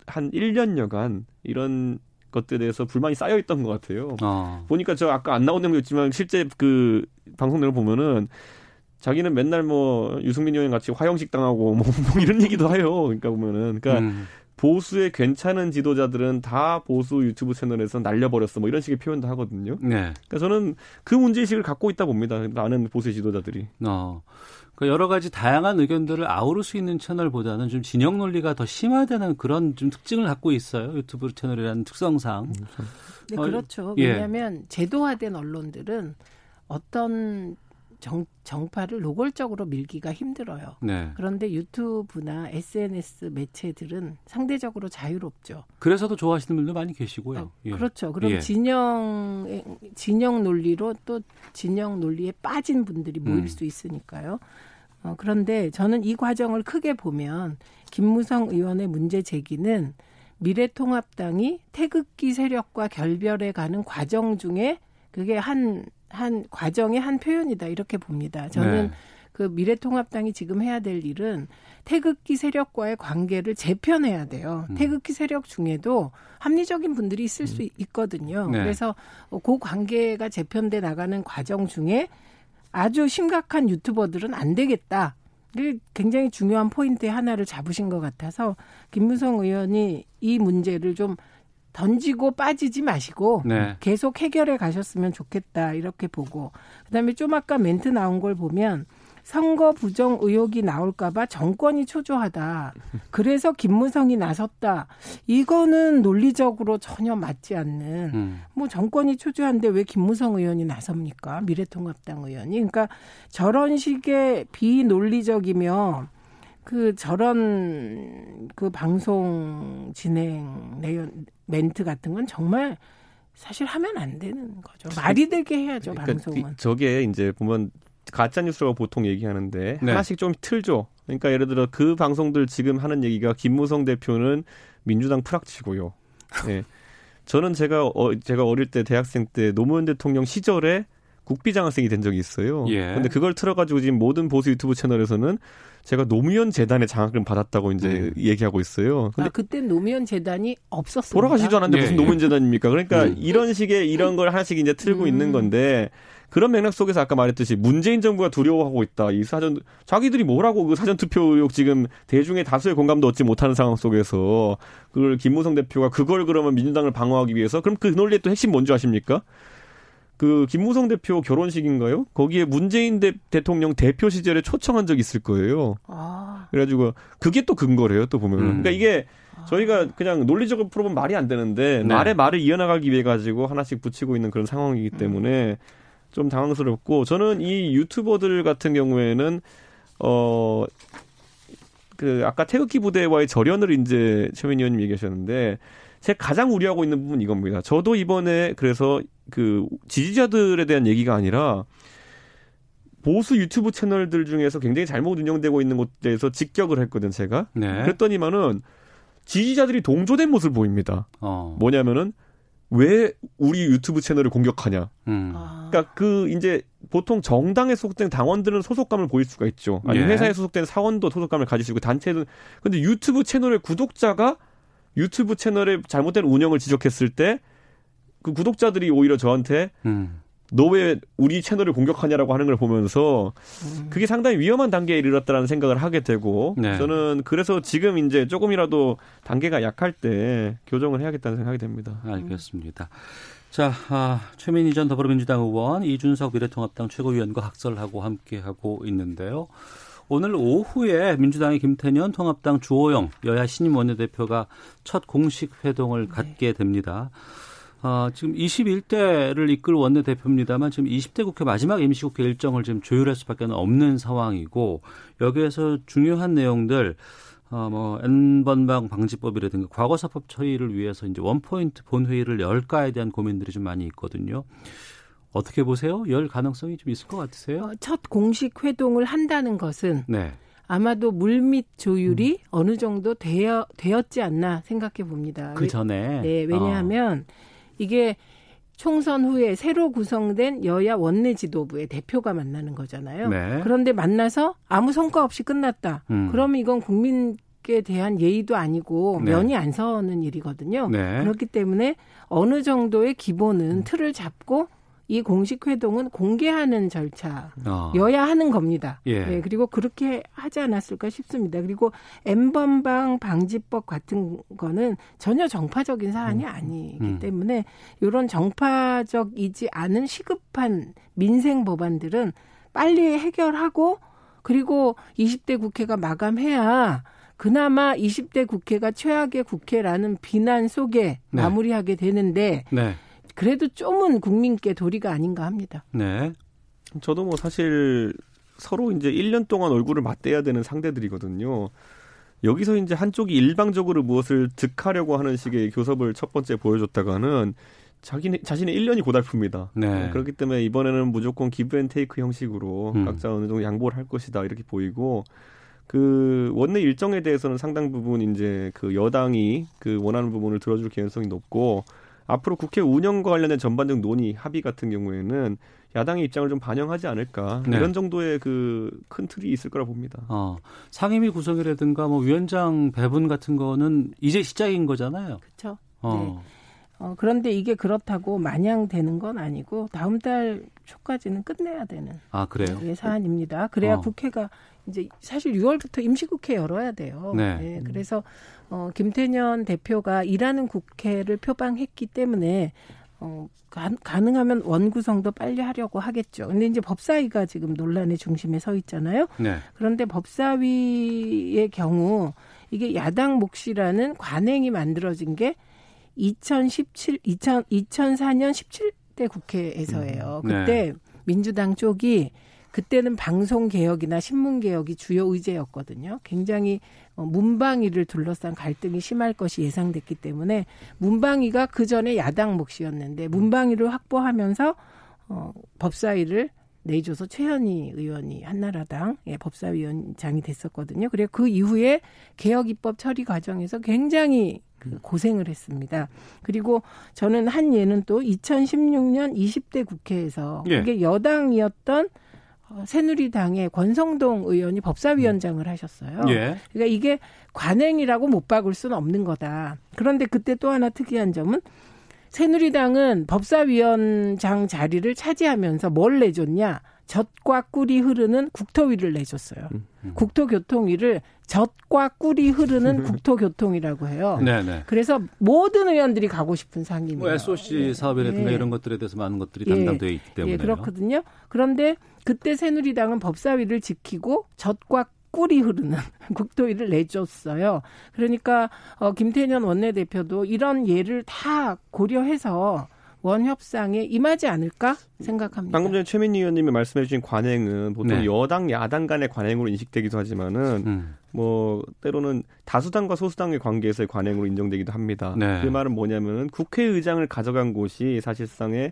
한 1년여간 이런 것들에 대해서 불만이 쌓여 있던 것 같아요. 어. 보니까 저 아까 안 나온 내용도 있지만 실제 그 방송 내용 보면은 자기는 맨날 뭐 유승민 의원 같이 화형식 당하고 뭐, 뭐 이런 얘기도 해요. 그러니까 보면은 그러니까 음. 보수의 괜찮은 지도자들은 다 보수 유튜브 채널에서 날려버렸어. 뭐 이런 식의 표현도 하거든요. 네. 그러니까 저는 그 문제의식을 갖고 있다 봅니다. 많은 보수의 지도자들이. 어. 그 여러 가지 다양한 의견들을 아우를 수 있는 채널보다는 좀 진영 논리가 더 심화되는 그런 좀 특징을 갖고 있어요. 유튜브 채널이라는 특성상. 네, 어, 그렇죠. 예. 왜냐하면 제도화된 언론들은 어떤 정, 정파를 노골적으로 밀기가 힘들어요. 네. 그런데 유튜브나 SNS 매체들은 상대적으로 자유롭죠. 그래서도 좋아하시는 분들 많이 계시고요. 예. 그렇죠. 그럼 예. 진영 진영 논리로 또 진영 논리에 빠진 분들이 모일 음. 수 있으니까요. 어, 그런데 저는 이 과정을 크게 보면 김무성 의원의 문제 제기는 미래통합당이 태극기 세력과 결별해 가는 과정 중에 그게 한, 한 과정의 한 표현이다. 이렇게 봅니다. 저는 네. 그 미래통합당이 지금 해야 될 일은 태극기 세력과의 관계를 재편해야 돼요. 음. 태극기 세력 중에도 합리적인 분들이 있을 수 있거든요. 네. 그래서 그 관계가 재편돼 나가는 과정 중에 아주 심각한 유튜버들은 안 되겠다. 이게 굉장히 중요한 포인트의 하나를 잡으신 것 같아서 김무성 의원이 이 문제를 좀 던지고 빠지지 마시고 네. 계속 해결해 가셨으면 좋겠다 이렇게 보고 그다음에 좀 아까 멘트 나온 걸 보면 선거 부정 의혹이 나올까봐 정권이 초조하다. 그래서 김무성이 나섰다. 이거는 논리적으로 전혀 맞지 않는. 음. 뭐 정권이 초조한데 왜 김무성 의원이 나섭니까? 미래통합당 의원이. 그러니까 저런 식의 비논리적이며 그 저런 그 방송 진행 내용 멘트 같은 건 정말 사실 하면 안 되는 거죠. 말이 되게 해야죠 그러니까 방송은. 이- 저게 이제 보면 가짜 뉴스라고 보통 얘기하는데 네. 하나씩 좀 틀죠. 그러니까 예를 들어 그 방송들 지금 하는 얘기가 김무성 대표는 민주당 프락치고요. 예. 저는 제가 어, 제가 어릴 때 대학생 때 노무현 대통령 시절에 국비장학생이 된 적이 있어요. 예. 근데 그걸 틀어가지고 지금 모든 보수 유튜브 채널에서는 제가 노무현 재단의 장학금 받았다고 이제 얘기하고 있어요. 근데 아, 그때 노무현 재단이 없었습니다. 돌아가시지도 않았는데 예, 무슨 노무현 재단입니까? 그러니까 음. 이런 식의 이런 걸 하나씩 이제 틀고 있는 건데 그런 맥락 속에서 아까 말했듯이 문재인 정부가 두려워하고 있다. 이 사전 자기들이 뭐라고 그 사전 투표 의혹 지금 대중의 다수의 공감도 얻지 못하는 상황 속에서 그걸 김무성 대표가 그걸 그러면 민주당을 방어하기 위해서 그럼 그 논리의 또 핵심 뭔지 아십니까? 그 김무성 대표 결혼식인가요? 거기에 문재인 대, 대통령 대표 시절에 초청한 적이 있을 거예요. 아. 그래가지고 그게 또 근거래요. 또 보면. 은 음. 그러니까 이게 저희가 그냥 논리적으로 풀어보면 말이 안 되는데 네. 말에 말을 이어나가기 위해 가지고 하나씩 붙이고 있는 그런 상황이기 때문에 좀 당황스럽고 저는 이 유튜버들 같은 경우에는 어. 그 아까 태극기 부대와의 절연을 이제 최민 의원님 얘기하셨는데 제가 가장 우려하고 있는 부분은 이겁니다. 저도 이번에 그래서 그 지지자들에 대한 얘기가 아니라 보수 유튜브 채널들 중에서 굉장히 잘못 운영되고 있는 곳에 대해서 직격을 했거든 제가. 네. 그랬더니만은 지지자들이 동조된 모습을 보입니다. 어. 뭐냐면은 왜 우리 유튜브 채널을 공격하냐. 음. 그러니까 그 이제 보통 정당에 소속된 당원들은 소속감을 보일 수가 있죠. 아니 예. 회사에 소속된 사원도 소속감을 가질 수 있고 단체도 근데 유튜브 채널의 구독자가 유튜브 채널의 잘못된 운영을 지적했을 때 그 구독자들이 오히려 저한테 음. 너왜 우리 채널을 공격하냐라고 하는 걸 보면서 그게 상당히 위험한 단계에 이르렀다라는 생각을 하게 되고 네. 저는 그래서 지금 이제 조금이라도 단계가 약할 때 교정을 해야겠다는 생각이 됩니다. 알겠습니다. 자, 아, 최민희 전 더불어민주당 의원, 이준석 미래통합당 최고위원과 각설하고 함께하고 있는데요. 오늘 오후에 민주당의 김태년 통합당 주호영 여야 신임 원내대표가 첫 공식 회동을 갖게 됩니다. 어, 지금 21대를 이끌 원내대표입니다만 지금 20대 국회 마지막 임시국회 일정을 지금 조율할 수밖에 없는 상황이고 여기에서 중요한 내용들 어, 뭐, N번방 방지법이라든가 과거사법 처리를 위해서 이제 원포인트 본회의를 열까에 대한 고민들이 좀 많이 있거든요. 어떻게 보세요? 열 가능성이 좀 있을 것 같으세요? 어, 첫 공식 회동을 한다는 것은 네. 아마도 물밑 조율이 어느 정도 되어, 되었지 않나 생각해 봅니다. 그 전에? 네, 왜냐하면 이게 총선 후에 새로 구성된 여야 원내 지도부의 대표가 만나는 거잖아요. 네. 그런데 만나서 아무 성과 없이 끝났다. 음. 그러면 이건 국민께 대한 예의도 아니고 네. 면이 안 서는 일이거든요. 네. 그렇기 때문에 어느 정도의 기본은 틀을 잡고 이 공식 회동은 공개하는 절차 어. 여야 하는 겁니다. 예. 네, 그리고 그렇게 하지 않았을까 싶습니다. 그리고 엠번방 방지법 같은 거는 전혀 정파적인 사안이 아니기 음. 때문에 이런 정파적이지 않은 시급한 민생 법안들은 빨리 해결하고 그리고 20대 국회가 마감해야 그나마 20대 국회가 최악의 국회라는 비난 속에 네. 마무리하게 되는데 네. 그래도 좀은 국민께 도리가 아닌가 합니다. 네. 저도 뭐 사실 서로 이제 1년 동안 얼굴을 맞대야 되는 상대들이거든요. 여기서 이제 한쪽이 일방적으로 무엇을 득하려고 하는 식의 교섭을 첫 번째 보여줬다가는 자기네 자신의 1년이 고달픕니다. 네. 그렇기 때문에 이번에는 무조건 기브앤테이크 형식으로 음. 각자 어느 정도 양보를 할 것이다 이렇게 보이고 그 원내 일정에 대해서는 상당 부분 이제 그 여당이 그 원하는 부분을 들어줄 개연성이 높고 앞으로 국회 운영과 관련된 전반적 논의 합의 같은 경우에는 야당의 입장을 좀 반영하지 않을까 네. 이런 정도의 그 큰 틀이 있을 거라 봅니다. 어, 상임위 구성이라든가 뭐 위원장 배분 같은 거는 이제 시작인 거잖아요. 그렇죠. 어. 어, 그런데 이게 그렇다고 마냥 되는 건 아니고 다음 달 초까지는 끝내야 되는 아 그래요? 예, 사안입니다. 그래야 어. 국회가 이제 사실 6월부터 임시국회 열어야 돼요. 네. 예, 그래서 어, 김태년 대표가 일하는 국회를 표방했기 때문에 어, 가, 가능하면 원구성도 빨리 하려고 하겠죠. 근데 이제 법사위가 지금 논란의 중심에 서 있잖아요. 네. 그런데 법사위의 경우 이게 야당 몫이라는 관행이 만들어진 게 2017, 2000, 2004년 17대 국회에서예요. 음, 네. 그때 민주당 쪽이 그때는 방송 개혁이나 신문 개혁이 주요 의제였거든요. 굉장히 어, 문방위를 둘러싼 갈등이 심할 것이 예상됐기 때문에 문방위가 그 전에 야당 몫이었는데 문방위를 확보하면서 어, 법사위를 내줘서 최현희 의원이 한나라당 예, 법사위원장이 됐었거든요. 그리고 그 이후에 개혁 입법 처리 과정에서 굉장히 그 고생을 했습니다. 그리고 저는 한 예는 또 2016년 20대 국회에서 예. 그게 여당이었던 어, 새누리당의 권성동 의원이 법사위원장을 하셨어요. 예. 그러니까 이게 관행이라고 못 박을 수는 없는 거다. 그런데 그때 또 하나 특이한 점은 새누리당은 법사위원장 자리를 차지하면서 뭘 내줬냐? 젖과 꿀이 흐르는 국토위를 내줬어요. 국토교통위를 젖과 꿀이 흐르는 국토교통이라고 해요. 네네. 그래서 모든 의원들이 가고 싶은 상임이에요. 뭐 SOC 사업이라든가 예. 이런 것들에 대해서 많은 것들이 예. 담당되어 있기 때문에 예, 그렇거든요. 그런데 그때 새누리당은 법사위를 지키고 젖과 꿀이 흐르는 국토위를 내줬어요. 그러니까 어, 김태년 원내대표도 이런 예를 다 고려해서 원협상에 임하지 않을까 생각합니다. 방금 전에 최민희 의원님이 말씀해주신 관행은 보통 네. 여당 야당 간의 관행으로 인식되기도 하지만은 음. 뭐 때로는 다수당과 소수당의 관계에서의 관행으로 인정되기도 합니다. 네. 그 말은 뭐냐면은 국회의장을 가져간 곳이 사실상의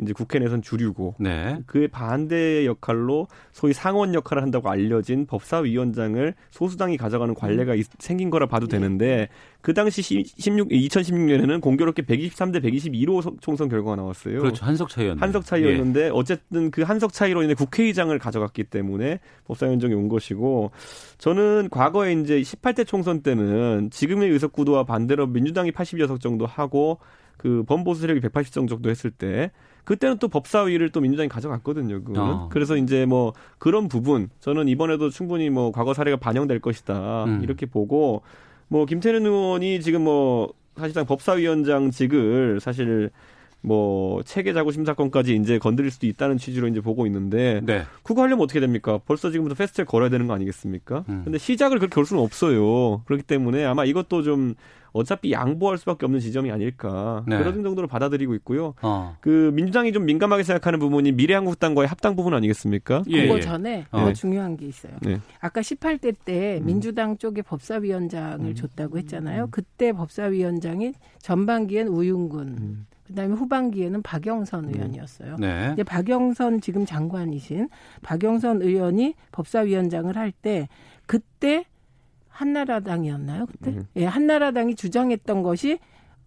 이제 국회 내선 주류고 네. 그의 반대의 역할로 소위 상원 역할을 한다고 알려진 법사위원장을 소수당이 가져가는 관례가 있- 생긴 거라 봐도 되는데 그 당시 16, 2016년에는 공교롭게 123대 122로 총선 결과가 나왔어요. 그렇죠. 한석 차이였네요. 한석 차이였는데 어쨌든 그 한석 차이로 인해 국회의장을 가져갔기 때문에 법사위원장이 온 것이고 저는 과거에 이제 18대 총선 때는 지금의 의석 구도와 반대로 민주당이 80여석 정도 하고 그 범보수 세력이 180석 정도 했을 때 그때는 또 법사위를 또 민주당이 가져갔거든요. 그거는. 어. 그래서 이제 뭐 그런 부분 저는 이번에도 충분히 뭐 과거 사례가 반영될 것이다 음. 이렇게 보고 뭐 김태년 의원이 지금 뭐 사실상 법사위원장직을 사실 뭐 체계 자구 심사권까지 이제 건드릴 수도 있다는 취지로 이제 보고 있는데 네. 그거 하려면 어떻게 됩니까? 벌써 지금부터 패스트트랙 걸어야 되는 거 아니겠습니까? 음. 근데 시작을 그렇게 걸 수는 없어요. 그렇기 때문에 아마 이것도 좀 어차피 양보할 수밖에 없는 지점이 아닐까 네. 그런 정도로 받아들이고 있고요. 어. 그 민주당이 좀 민감하게 생각하는 부분이 미래한국당과의 합당 부분 아니겠습니까? 그거 전에 어. 그거 중요한 게 있어요. 네. 아까 18대 때 음. 민주당 쪽에 법사위원장을 줬다고 했잖아요. 그때 법사위원장이 전반기엔 우윤근, 음. 그다음에 후반기에는 박영선 의원이었어요. 네. 이제 박영선 지금 장관이신 박영선 의원이 법사위원장을 할 때 그때 한나라당이었나요? 그때 음. 예, 한나라당이 주장했던 것이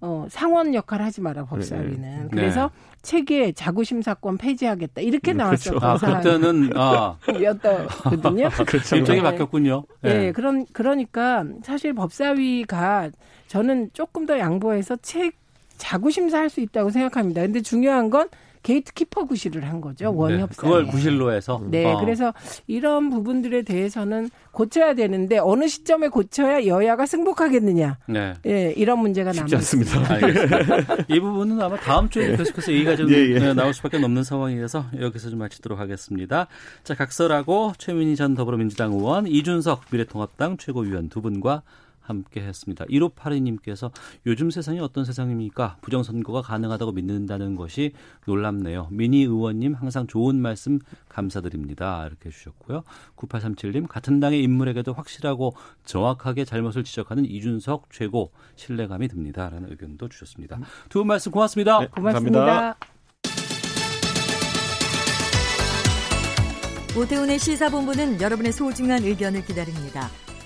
어, 상원 역할 하지 마라 법사위는. 네. 그래서 체계 자구심사권 폐지하겠다 이렇게 음, 나왔었던 그렇죠. 아. 그때는, 아. 였거든요. 그렇죠. 일정이 바뀌었군요. 예, 네. 그런 그러니까 사실 법사위가 저는 조금 더 양보해서 책 자구 심사 할 수 있다고 생각합니다. 근데 중요한 건 게이트키퍼 구실을 한 거죠 원협상. 네. 그걸 구실로 해서. 네, 어. 그래서 이런 부분들에 대해서는 고쳐야 되는데 어느 시점에 고쳐야 여야가 승복하겠느냐. 네. 예, 이런 문제가 남아 있습니다. 알겠습니다. 이 부분은 아마 다음 주에 계속해서 얘기가 좀 예, 예. 네, 나올 수밖에 없는 상황이어서 여기서 좀 마치도록 하겠습니다. 자, 각설하고 최민희 전 더불어민주당 의원, 이준석 미래통합당 최고위원 두 분과 함께 했습니다. 1582님께서 요즘 세상이 어떤 세상입니까? 부정선거가 가능하다고 믿는다는 것이 놀랍네요. 미니 의원님 항상 좋은 말씀 감사드립니다. 이렇게 해주셨고요. 9837님 같은 당의 인물에게도 확실하고 정확하게 잘못을 지적하는 이준석 최고 신뢰감이 듭니다. 라는 의견도 주셨습니다. 두 분 말씀 고맙습니다. 네, 고맙습니다. 오태훈의 시사본부는 여러분의 소중한 의견을 기다립니다.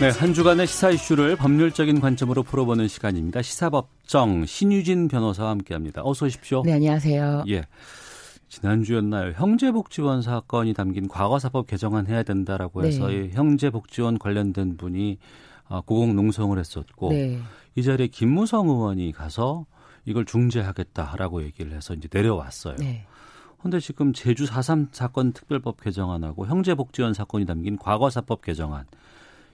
네, 한 주간의 시사 이슈를 법률적인 관점으로 풀어보는 시간입니다. 시사법정 신유진 변호사와 함께합니다. 어서 오십시오. 네, 안녕하세요. 예. 지난주였나요? 형제복지원 사건이 담긴 과거사법 개정안 해야 된다라고 해서 네. 형제복지원 관련된 분이 어, 고공 농성을 했었고 네. 이 자리에 김무성 의원이 가서 이걸 중재하겠다라고 얘기를 해서 이제 내려왔어요. 네. 근데 지금 제주 4.3 사건 특별법 개정안하고 형제복지원 사건이 담긴 과거사법 개정안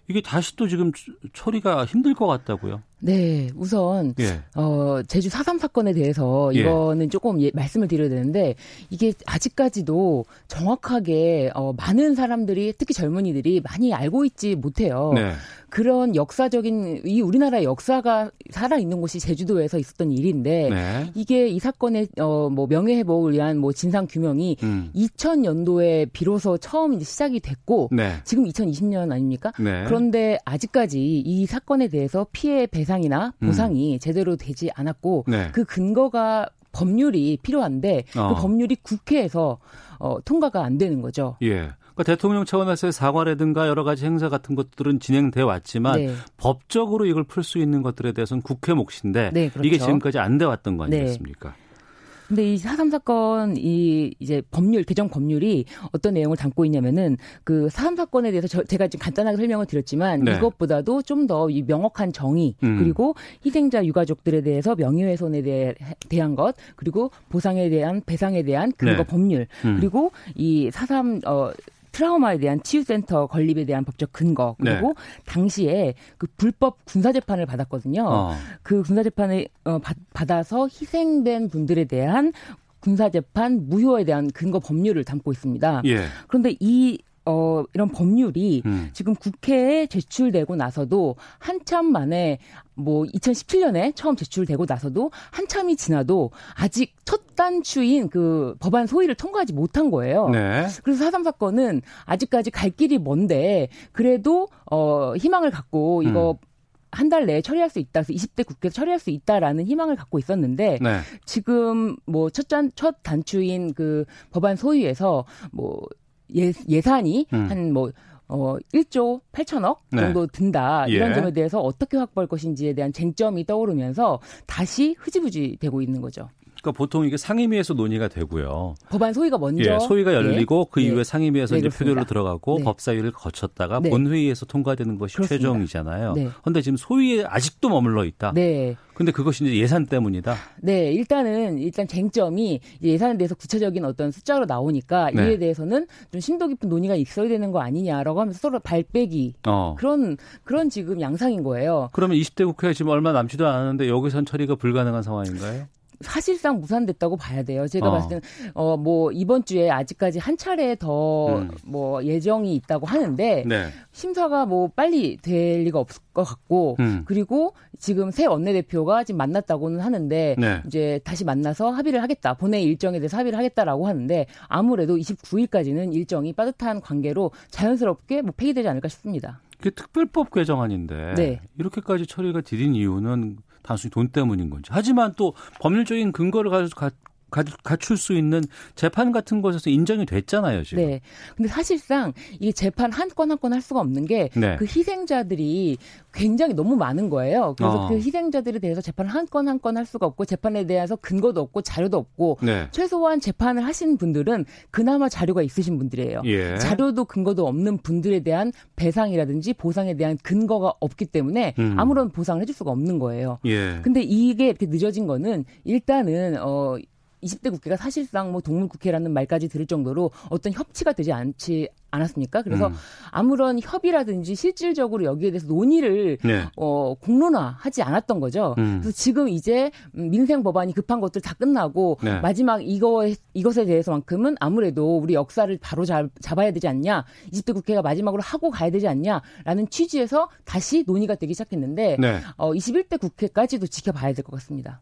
이게 다시 또 지금 처- 처리가 힘들 것 같다고요? 네, 우선 예. 어, 제주 4.3 사건에 대해서 예. 이거는 조금 예, 말씀을 드려야 되는데 이게 아직까지도 정확하게 어, 많은 사람들이 특히 젊은이들이 많이 알고 있지 못해요. 네. 그런 역사적인 이 우리나라의 역사가 살아 있는 곳이 제주도에서 있었던 일인데 네. 이게 이 사건의 어, 뭐 명예 회복을 위한 뭐 진상 규명이 음. 2000년도에 비로소 처음 이제 시작이 됐고 네. 지금 2020년 아닙니까? 네. 그런데 아직까지 이 사건에 대해서 피해 배상 이나 음. 보상이 제대로 되지 않았고 네. 그 근거가 법률이 필요한데 어. 그 법률이 국회에서 어, 통과가 안 되는 거죠. 예. 그러니까 대통령 차원에서의 사과라든가 여러 가지 행사 같은 것들은 진행돼 왔지만 네. 법적으로 이걸 풀 수 있는 것들에 대해서는 국회 몫인데 네, 그렇죠. 이게 지금까지 안 돼 왔던 거 네. 아니겠습니까? 근데 이4.3 사건, 이, 이제 법률, 개정 법률이 어떤 내용을 담고 있냐면은 그4.3 사건에 대해서 저, 제가 지금 간단하게 설명을 드렸지만 네. 이것보다도 좀 더 이 명확한 정의 음. 그리고 희생자 유가족들에 대해서 명예훼손에 대해, 대한 것 그리고 보상에 대한 배상에 대한 근거 네. 법률 음. 그리고 이4.3 어, 트라우마에 대한 치유센터 건립에 대한 법적 근거 그리고 네. 당시에 그 불법 군사 재판을 받았거든요. 어. 그 군사 재판을 어, 받- 받아서 희생된 분들에 대한 군사 재판 무효에 대한 근거 법률을 담고 있습니다. 예. 그런데 이 어, 이런 법률이 음. 지금 국회에 제출되고 나서도 한참 만에 뭐 2017년에 처음 제출되고 나서도 한참이 지나도 아직 첫 단추인 그 법안 소위를 통과하지 못한 거예요. 네. 그래서 사삼 사건은 아직까지 갈 길이 먼데 그래도 어 희망을 갖고 이거 음. 한달 내에 처리할 수 있다. 그래서 20대 국회에서 처리할 수 있다라는 희망을 갖고 있었는데 네. 지금 뭐첫 단, 첫 단추인 그 법안 소위에서 뭐 예, 예산이 음. 한뭐 어, 1조 8천억 네. 정도 든다. 이런 예. 점에 대해서 어떻게 확보할 것인지에 대한 쟁점이 떠오르면서 다시 흐지부지 되고 있는 거죠. 그러니까 보통 이게 상임위에서 논의가 되고요. 법안 소위가 먼저 예, 소위가 열리고 예. 그 네. 이후에 상임위에서 네, 이제. 표결로 들어가고 네. 법사위를 거쳤다가 네. 본회의에서 통과되는 것이 그렇습니다. 최종이잖아요. 네. 그런데 지금 소위에 아직도 머물러 있다. 네. 근데 그것이 이제 예산 때문이다. 네, 일단은 일단 쟁점이 예산에 대해서 구체적인 어떤 숫자로 나오니까 네. 이에 대해서는 좀 심도 깊은 논의가 있어야 되는 거 아니냐라고 하면서 서로 발빼기 어. 그런 그런 지금 양상인 거예요. 그러면 20대 국회 지금 얼마 남지도 않았는데 여기선 처리가 불가능한 상황인가요? 사실상 무산됐다고 봐야 돼요. 제가 어. 봤을 때는 어 뭐 이번 주에 아직까지 한 차례 더 음. 뭐 예정이 있다고 하는데 네. 심사가 뭐 빨리 될 리가 없을 것 같고 음. 그리고 지금 새 원내대표가 지금 만났다고는 하는데 네. 이제 다시 만나서 합의를 하겠다 본회의 일정에 대해서 합의를 하겠다라고 하는데 아무래도 29일까지는 일정이 빠듯한 관계로 자연스럽게 뭐 폐기되지 않을까 싶습니다. 특별법 개정안인데 네. 이렇게까지 처리가 디딘 이유는 단순히 돈 때문인 건지. 하지만 또 법률적인 근거를 가지고 갖출 수 있는 재판 같은 것에서 인정이 됐잖아요, 지금. 네. 근데 사실상 이 재판 한 건 한 건 할 수가 없는 게그 네. 희생자들이 굉장히 너무 많은 거예요. 그래서 어. 그 희생자들에 대해서 재판을 한건 한 건 할 수가 없고 재판에 대해서 근거도 없고 자료도 없고 네. 최소한 재판을 하신 분들은 그나마 자료가 있으신 분들이에요. 예. 자료도 근거도 없는 분들에 대한 배상이라든지 보상에 대한 근거가 없기 때문에 음. 아무런 보상을 해줄 수가 없는 거예요. 예. 근데 이게 이렇게 늦어진 거는 일단은 어 20대 국회가 사실상 뭐 동물 국회라는 말까지 들을 정도로 어떤 협치가 되지 않지 않았습니까? 그래서 음. 아무런 협의라든지 실질적으로 여기에 대해서 논의를 네. 어, 공론화하지 않았던 거죠. 음. 그래서 지금 이제 민생 법안이 급한 것들 다 끝나고 네. 마지막 이거 이것에 대해서만큼은 아무래도 우리 역사를 바로 잡, 잡아야 되지 않냐, 20대 국회가 마지막으로 하고 가야 되지 않냐라는 취지에서 다시 논의가 되기 시작했는데 네. 어, 21대 국회까지도 지켜봐야 될 것 같습니다.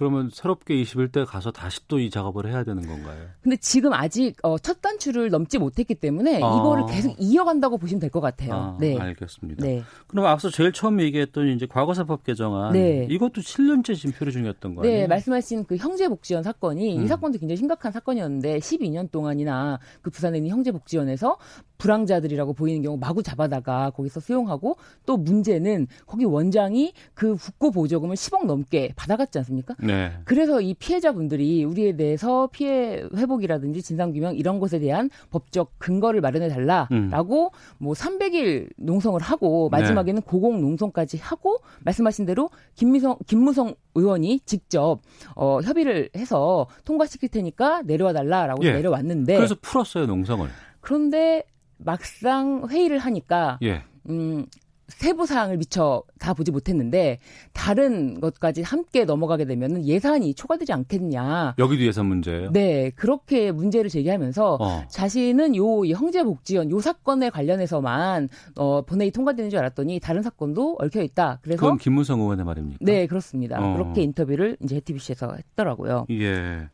그러면 새롭게 21대 가서 다시 또 이 작업을 해야 되는 건가요? 근데 지금 아직 어, 첫 단추를 넘지 못했기 때문에 아. 이거를 계속 이어간다고 보시면 될 것 같아요. 아, 네. 알겠습니다. 네. 그럼 앞서 제일 처음 얘기했던 이제 과거사법 개정안 네. 이것도 7년째 지금 표류 중이었던 거 아니에요? 네, 말씀하신 그 형제복지원 사건이 음. 이 사건도 굉장히 심각한 사건이었는데 12년 동안이나 그 부산에 있는 형제복지원에서 불황자들이라고 보이는 경우 마구 잡아다가 거기서 수용하고 또 문제는 거기 원장이 그 국고 보조금을 10억 넘게 받아갔지 않습니까? 네. 그래서 이 피해자분들이 우리에 대해서 피해 회복이라든지 진상규명 이런 것에 대한 법적 근거를 마련해 달라라고 뭐 300일 농성을 하고 마지막에는 고공 농성까지 하고 말씀하신 대로 김미성 김무성 의원이 직접 어, 협의를 해서 통과시킬 테니까 내려와 달라라고 예. 내려왔는데 그래서 풀었어요 농성을. 그런데 막상 회의를 하니까 예. 음, 세부 사항을 미처 다 보지 못했는데 다른 것까지 함께 넘어가게 되면 예산이 초과되지 않겠냐. 여기도 예산 문제예요. 네, 그렇게 문제를 제기하면서 어. 자신은 요 형제복지원 요 사건에 관련해서만 어, 본회의 통과되는 줄 알았더니 다른 사건도 얽혀 있다. 그래서 그건 김무성 의원의 말입니까? 네, 그렇습니다. 어. 그렇게 인터뷰를 이제 JTBC에서 했더라고요. 예.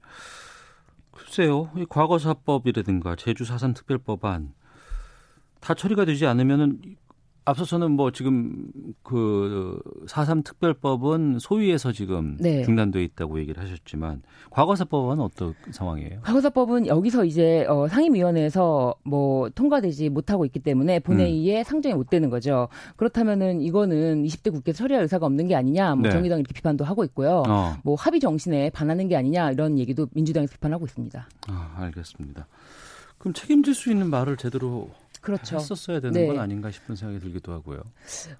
글쎄요, 이 과거사법이라든가 제주 사산 특별법안 다 처리가 되지 않으면은 앞서서는 뭐 지금 그 사삼 특별법은 소위에서 지금 네. 중단돼 있다고 얘기를 하셨지만 과거사법은 어떤 상황이에요? 과거사법은 여기서 이제 어, 상임위원회에서 뭐 통과되지 못하고 있기 때문에 본회의에 상정이 못 되는 거죠. 그렇다면은 이거는 20대 국회에서 처리할 의사가 없는 게 아니냐, 뭐 네. 정의당 이렇게 비판도 하고 있고요. 어. 뭐 합의 정신에 반하는 게 아니냐 이런 얘기도 민주당에서 비판하고 있습니다. 아, 알겠습니다. 그럼 책임질 수 있는 말을 제대로 그렇죠. 했었어야 되는 네. 건 아닌가 싶은 생각이 들기도 하고요.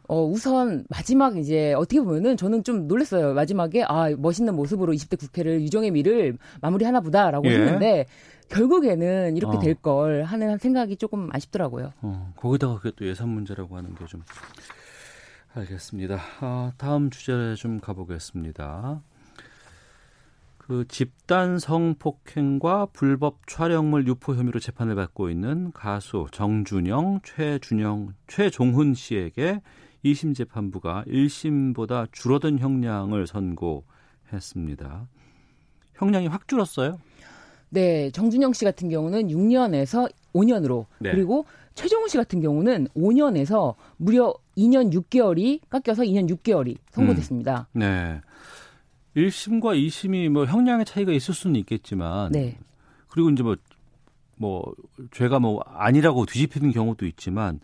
어, 우선 마지막 이제 어떻게 보면은 저는 좀 놀랐어요. 마지막에 아, 멋있는 모습으로 20대 국회를 유정의 미를 마무리하나 보다라고 예. 했는데 결국에는 이렇게 어. 될걸 하는 생각이 조금 아쉽더라고요. 어, 거기다가 그게 또 예산 문제라고 하는 게 좀 알겠습니다. 아, 다음 주제 좀 가보겠습니다. 그 집단 성폭행과 불법 촬영물 유포 혐의로 재판을 받고 있는 가수 정준영, 최준영, 최종훈 씨에게 2심 재판부가 1심보다 줄어든 형량을 선고했습니다. 형량이 확 줄었어요? 네, 정준영 씨 같은 경우는 6년에서 5년으로 네. 그리고 최종훈 씨 같은 경우는 5년에서 무려 2년 6개월이 깎여서 2년 6개월이 선고됐습니다. 네. 1심과 2심이 뭐 형량의 차이가 있을 수는 있겠지만 네. 그리고 이제 뭐, 뭐, 죄가 뭐 아니라고 뒤집히는 경우도 있지만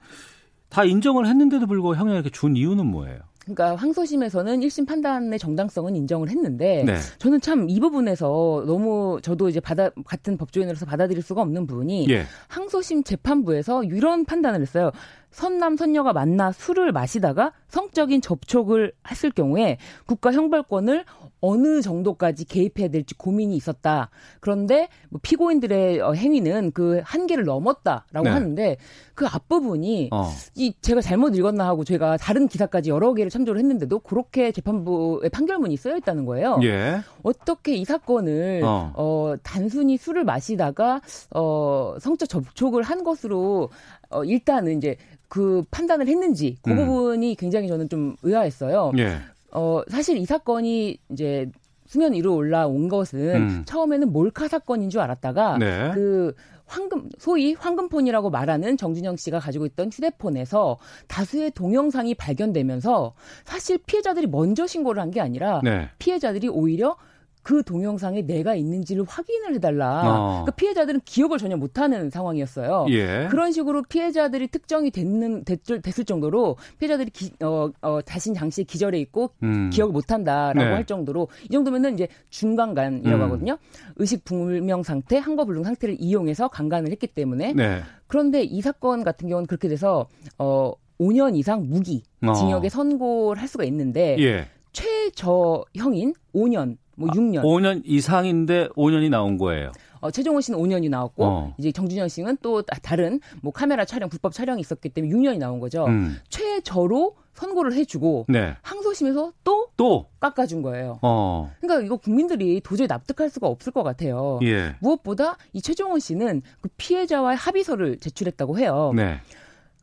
다 인정을 했는데도 불구하고 형량을 이렇게 준 이유는 뭐예요? 그러니까 항소심에서는 1심 판단의 정당성은 인정을 했는데 네. 저는 참 이 부분에서 너무 저도 이제 받아 같은 법조인으로서 받아들일 수가 없는 부분이 예. 항소심 재판부에서 이런 판단을 했어요. 선남 선녀가 만나 술을 마시다가 성적인 접촉을 했을 경우에 국가 형벌권을 어느 정도까지 개입해야 될지 고민이 있었다. 그런데 뭐 피고인들의 어, 행위는 그 한계를 넘었다라고 네. 하는데 그 앞부분이 어. 이 제가 잘못 읽었나 하고 제가 다른 기사까지 여러 개를 참조를 했는데도 그렇게 재판부의 판결문이 쓰여 있다는 거예요. 예. 어떻게 이 사건을 어. 어. 단순히 술을 마시다가 어 성적 접촉을 한 것으로 어 일단은 이제 그 판단을 했는지 그 음. 부분이 굉장히 저는 좀 의아했어요. 예. 어 사실 이 사건이 이제 수면 위로 올라온 것은 음. 처음에는 몰카 사건인 줄 알았다가 네. 그 황금 소위 황금폰이라고 말하는 정준영 씨가 가지고 있던 휴대폰에서 다수의 동영상이 발견되면서 사실 피해자들이 먼저 신고를 한 게 아니라 네. 피해자들이 오히려 그 동영상에 내가 있는지를 확인을 해달라. 어. 그러니까 피해자들은 기억을 전혀 못하는 상황이었어요. 예. 그런 식으로 피해자들이 특정이 됐는 됐을, 됐을 정도로 피해자들이 기, 어, 어, 자신 당시에 기절해 있고 음. 기억을 못한다라고 네. 할 정도로 이 정도면은 이제 중간간이라고 음. 하거든요. 의식 불명 상태, 항거 불능 상태를 이용해서 강간을 했기 때문에 네. 그런데 이 사건 같은 경우는 그렇게 돼서 어 5년 이상 무기 어. 징역에 선고를 할 수가 있는데 예. 최저형인 5년, 뭐 6년. 5년 이상인데 5년이 나온 거예요. 어, 최종원 씨는 5년이 나왔고 어. 이제 정준영 씨는 또 다- 다른 뭐 카메라 촬영 불법 촬영이 있었기 때문에 6년이 나온 거죠. 음. 최저로 선고를 해주고 네. 항소심에서 또 또 깎아준 거예요. 어. 그러니까 이거 국민들이 도저히 납득할 수가 없을 것 같아요. 예. 무엇보다 이 최종원 씨는 그 피해자와의 합의서를 제출했다고 해요. 네.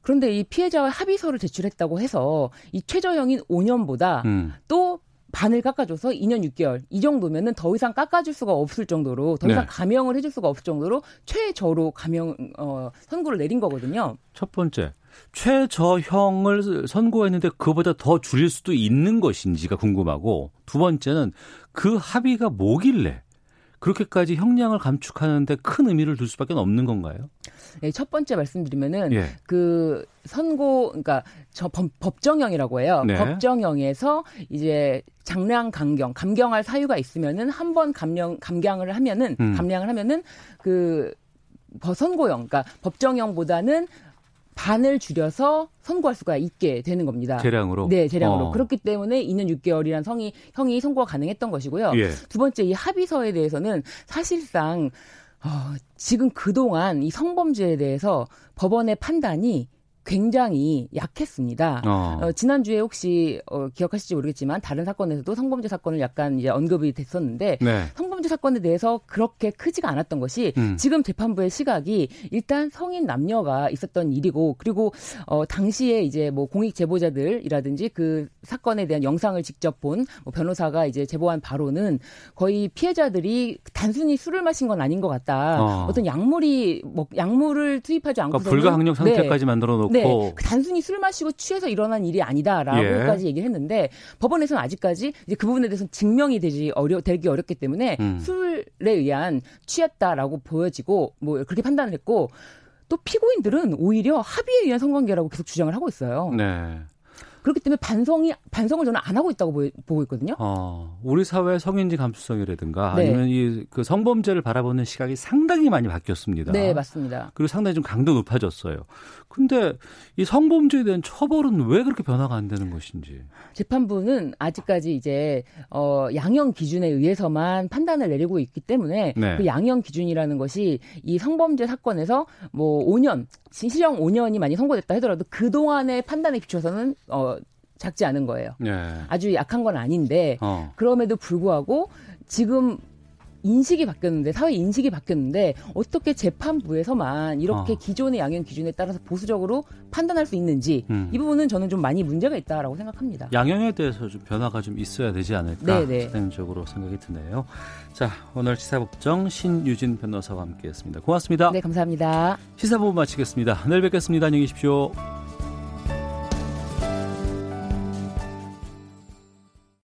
그런데 이 피해자와 합의서를 제출했다고 해서 이 최저형인 5년보다 음. 또 반을 깎아줘서 2년 6개월 이 정도면은 더 이상 깎아줄 수가 없을 정도로 더 이상 네. 감형을 해줄 수가 없을 정도로 최저로 감형 어, 선고를 내린 거거든요. 첫 번째 최저형을 선고했는데 그보다 더 줄일 수도 있는 것인지가 궁금하고 두 번째는 그 합의가 뭐길래 그렇게까지 형량을 감축하는데 큰 의미를 둘 수밖에 없는 건가요? 네, 첫 번째 말씀드리면은 예. 그 선고 그러니까 저 법, 법정형이라고 해요. 네. 법정형에서 이제 장량 감경, 감경할 사유가 있으면은 한 번 감령 감경을 하면은 음. 감량을 하면은 그 버- 선고형, 그러니까 법정형보다는 반을 줄여서 선고할 수가 있게 되는 겁니다. 재량으로? 네, 재량으로. 어. 그렇기 때문에 2년 6개월이란 성이 형이 선고가 가능했던 것이고요. 예. 두 번째 이 합의서에 대해서는 사실상 어, 지금 그동안 이 성범죄에 대해서 법원의 판단이 굉장히 약했습니다. 어. 어, 지난주에 혹시 어, 기억하실지 모르겠지만 다른 사건에서도 성범죄 사건을 약간 이제 언급이 됐었는데 네. 성범죄 사건에 대해서 그렇게 크지가 않았던 것이 음. 지금 재판부의 시각이 일단 성인 남녀가 있었던 일이고 그리고 어 당시에 이제 뭐 공익 제보자들이라든지 그 사건에 대한 영상을 직접 본 뭐 변호사가 이제 제보한 바로는 거의 피해자들이 단순히 술을 마신 건 아닌 것 같다. 어. 어. 떤 약물이 뭐 약물을 투입하지 않고 그러니까 불가항력 상태까지 만들어 놓고 네, 그 단순히 술 마시고 취해서 일어난 일이 아니다라고까지 예. 얘기를 했는데 법원에서는 아직까지 이제 그 부분에 대해서는 증명이 되지 어려 되기 어렵기 때문에 음. 술에 의한 취했다라고 보여지고 뭐 그렇게 판단을 했고 또 피고인들은 오히려 합의에 의한 성관계라고 계속 주장을 하고 있어요. 네. 그렇기 때문에 반성이 반성을 저는 안 하고 있다고 보, 보고 있거든요. 어, 우리 사회의 성인지 감수성이라든가 네. 아니면 이 그 성범죄를 바라보는 시각이 상당히 많이 바뀌었습니다. 네, 맞습니다. 그리고 상당히 좀 강도 높아졌어요. 근데 이 성범죄에 대한 처벌은 왜 그렇게 변화가 안 되는 것인지. 재판부는 아직까지 이제 어 양형 기준에 의해서만 판단을 내리고 있기 때문에 네. 그 양형 기준이라는 것이 이 성범죄 사건에서 뭐 5년 실형 5년이 많이 선고됐다 하더라도 그 동안의 판단에 비춰서는 어 작지 않은 거예요. 네. 아주 약한 건 아닌데 어. 그럼에도 불구하고 지금 인식이 바뀌었는데 사회 인식이 바뀌었는데 어떻게 재판부에서만 이렇게 어. 기존의 양형 기준에 따라서 보수적으로 판단할 수 있는지 음. 이 부분은 저는 좀 많이 문제가 있다라고 생각합니다. 양형에 대해서 좀 변화가 좀 있어야 되지 않을까 네네. 사장적으로 생각이 드네요. 자, 오늘 시사법정 신유진 변호사와 함께했습니다. 고맙습니다. 네, 감사합니다. 시사부부 마치겠습니다. 내일 뵙겠습니다. 안녕히 계십시오.